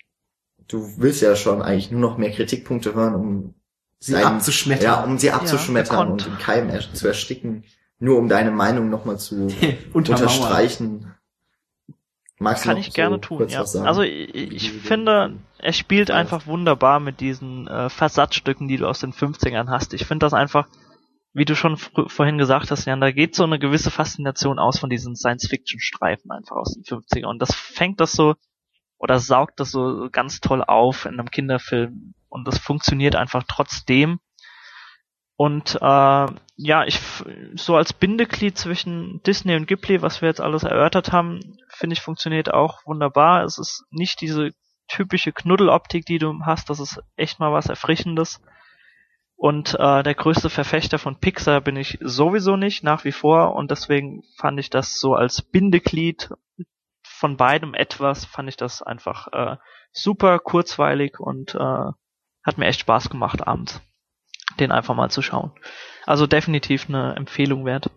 du willst ja schon eigentlich nur noch mehr Kritikpunkte hören, um Sie deinen- abzuschmettern. Ja, um sie abzuschmettern gekonnt. und im Keim erst zu ersticken, nur um deine Meinung nochmal zu unterstreichen. Magst Kann ich gerne so tun, ja. Also ich, ich finde, er spielt einfach wunderbar mit diesen äh, Versatzstücken, die du aus den 50ern hast. Ich finde das einfach, wie du schon vorhin gesagt hast, Jan, da geht so eine gewisse Faszination aus von diesen Science-Fiction-Streifen einfach aus den 50ern. Und das fängt das so, oder saugt das so ganz toll auf in einem Kinderfilm. Und das funktioniert einfach trotzdem. Und äh, ja, ich so als Bindeglied zwischen Disney und Ghibli, was wir jetzt alles erörtert haben, finde ich funktioniert auch wunderbar. Es ist nicht diese typische Knuddeloptik, die du hast. Das ist echt mal was Erfrischendes. Und äh, der größte Verfechter von Pixar bin ich sowieso nicht, nach wie vor. Und deswegen fand ich das so als Bindeglied von beidem etwas, fand ich das einfach äh, super kurzweilig und äh, hat mir echt Spaß gemacht abends, den einfach mal zu schauen. Also definitiv eine Empfehlung wert.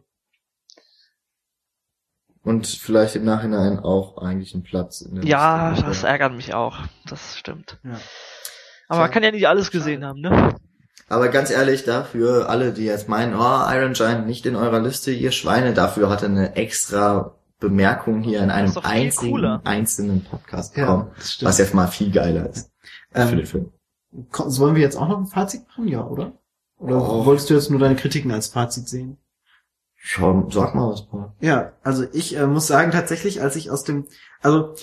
Und vielleicht im Nachhinein auch eigentlich einen Platz in der Ja, Liste. das ärgert mich auch. Das stimmt. Ja. Aber man kann ja nicht alles gesehen haben, ne? Aber ganz ehrlich, dafür alle, die jetzt meinen, oh, Iron Giant nicht in eurer Liste, ihr Schweine, dafür hat er eine extra Bemerkung hier in einem einzigen, cooler. einzelnen Podcast Ja, bekommen, stimmt. was jetzt mal viel geiler ist für ähm, den Film. sollen wir jetzt auch noch ein Fazit machen? Ja, oder? Oder Oh. wolltest du jetzt nur deine Kritiken als Fazit sehen? Schau, sag mal was, Paul. Ja, also ich äh, muss sagen, tatsächlich, als ich aus dem, also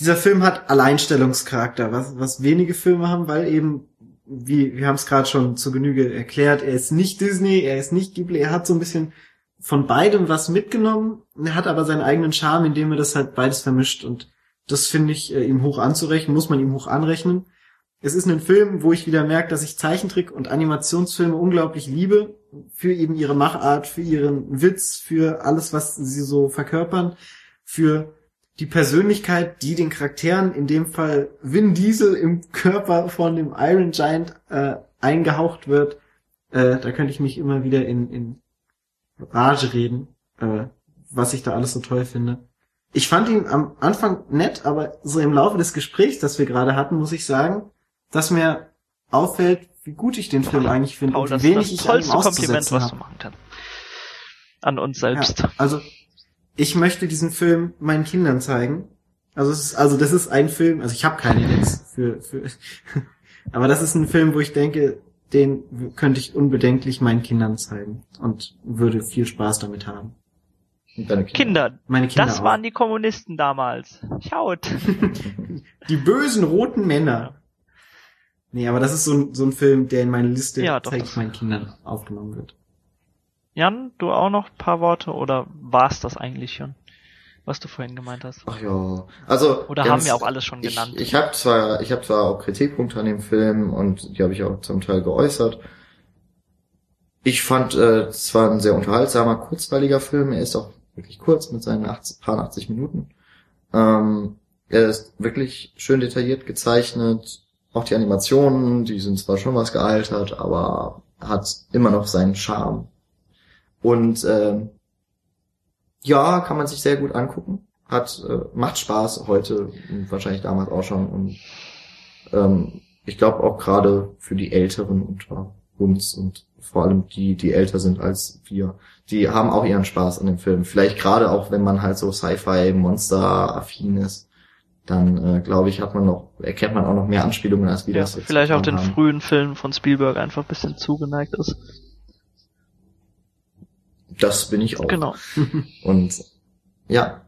dieser Film hat Alleinstellungscharakter, was, was wenige Filme haben, weil eben, wie wir haben es gerade schon zu Genüge erklärt, er ist nicht Disney, er ist nicht Ghibli, er hat so ein bisschen von beidem was mitgenommen, er hat aber seinen eigenen Charme, indem er das halt beides vermischt und das finde ich äh, ihm hoch anzurechnen, muss man ihm hoch anrechnen. Es ist ein Film, wo ich wieder merke, dass ich Zeichentrick und Animationsfilme unglaublich liebe, für eben ihre Machart, für ihren Witz, für alles, was sie so verkörpern, für die Persönlichkeit, die den Charakteren, in dem Fall Vin Diesel im Körper von dem Iron Giant äh, eingehaucht wird. Äh, da könnte ich mich immer wieder in, in Rage reden, äh, was ich da alles so toll finde. Ich fand ihn am Anfang nett, aber so im Laufe des Gesprächs, das wir gerade hatten, muss ich sagen, dass mir auffällt, wie gut ich den Film eigentlich finde Paul, und das wie ist wenig das ich an ihm tollste Kompliment, auszusetzen was habe. du machen kannst. An uns selbst. Ja, also ich möchte diesen Film meinen Kindern zeigen. Also es ist, also das ist ein Film, also ich habe keine jetzt für, für aber das ist ein Film, wo ich denke, den könnte ich unbedenklich meinen Kindern zeigen und würde viel Spaß damit haben. Und deine Kinder, Meine Kinder das auch. waren die Kommunisten damals. Schaut. Die bösen roten Männer. Nee, aber das ist so ein, so ein Film, der in meine Liste Ja, doch, zeige ich meinen Kindern aufgenommen wird. Jan, du auch noch ein paar Worte oder war's das eigentlich schon, was du vorhin gemeint hast? Ach ja, also Oder ganz- haben wir auch alles schon ich, genannt? Ich habe zwar, ich habe zwar auch Kritikpunkte an dem Film und die habe ich auch zum Teil geäußert. Ich fand äh, es war ein sehr unterhaltsamer, kurzweiliger Film. Er ist auch wirklich kurz mit seinen 80, paar 80 Minuten. Ähm, er ist wirklich schön detailliert gezeichnet. Auch die Animationen, die sind zwar schon was gealtert, aber hat immer noch seinen Charme. Und ähm, ja, kann man sich sehr gut angucken. Hat äh, macht Spaß heute und wahrscheinlich damals auch schon. Und ähm, ich glaube auch gerade für die Älteren unter uns und vor allem die, die älter sind als wir, die haben auch ihren Spaß an dem Film. Vielleicht gerade auch, wenn man halt so Sci-Fi, Monster-affin ist, dann äh, glaube ich, hat man noch, erkennt man auch noch mehr Anspielungen, als wir Ja, das jetzt vielleicht auch den haben. frühen Filmen von Spielberg einfach ein bisschen zugeneigt ist. Das bin ich auch. Genau. Und ja,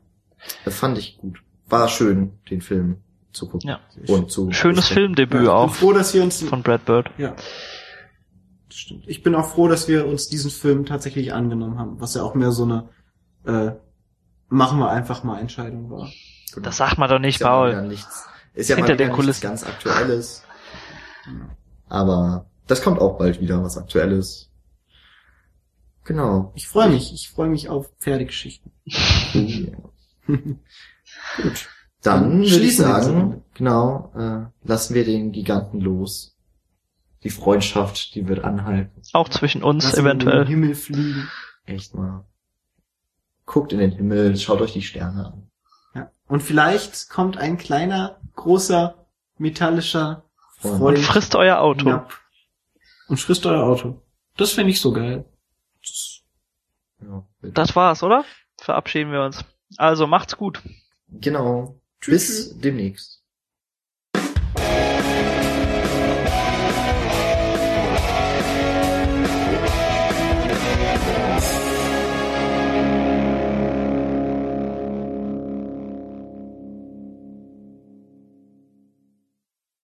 das fand ich gut. War schön, den Film zu gucken. Ja. Und zu Schönes. Filmdebüt Ja, ich auch bin froh, dass wir uns von Brad Bird. Ja. Das stimmt. Ich bin auch froh, dass wir uns diesen Film tatsächlich angenommen haben, was ja auch mehr so eine äh, machen wir einfach mal Entscheidung war. Genau. Das sagt man doch nicht, ist ja Paul. nichts, ist ja Hinter mal den nichts Kulissen. ganz Aktuelles. Aber das kommt auch bald wieder, was Aktuelles. Genau. Ich freue mich, ich freue mich auf Pferdegeschichten. Gut. Dann Dann würde ich sagen, genau, äh, lassen wir den Giganten los. Die Freundschaft, die wird anhalten. Auch zwischen uns Lass ihn in den eventuell. Himmel fliegen. Echt mal. Guckt in den Himmel, schaut euch die Sterne an. Und vielleicht kommt ein kleiner, großer, metallischer Freund. Freund Und frisst euer Auto. hinab und frisst euer Auto. Das fände ich so geil. Ja, Das war's, oder? Verabschieden wir uns. Also macht's gut. genau. Bis demnächst.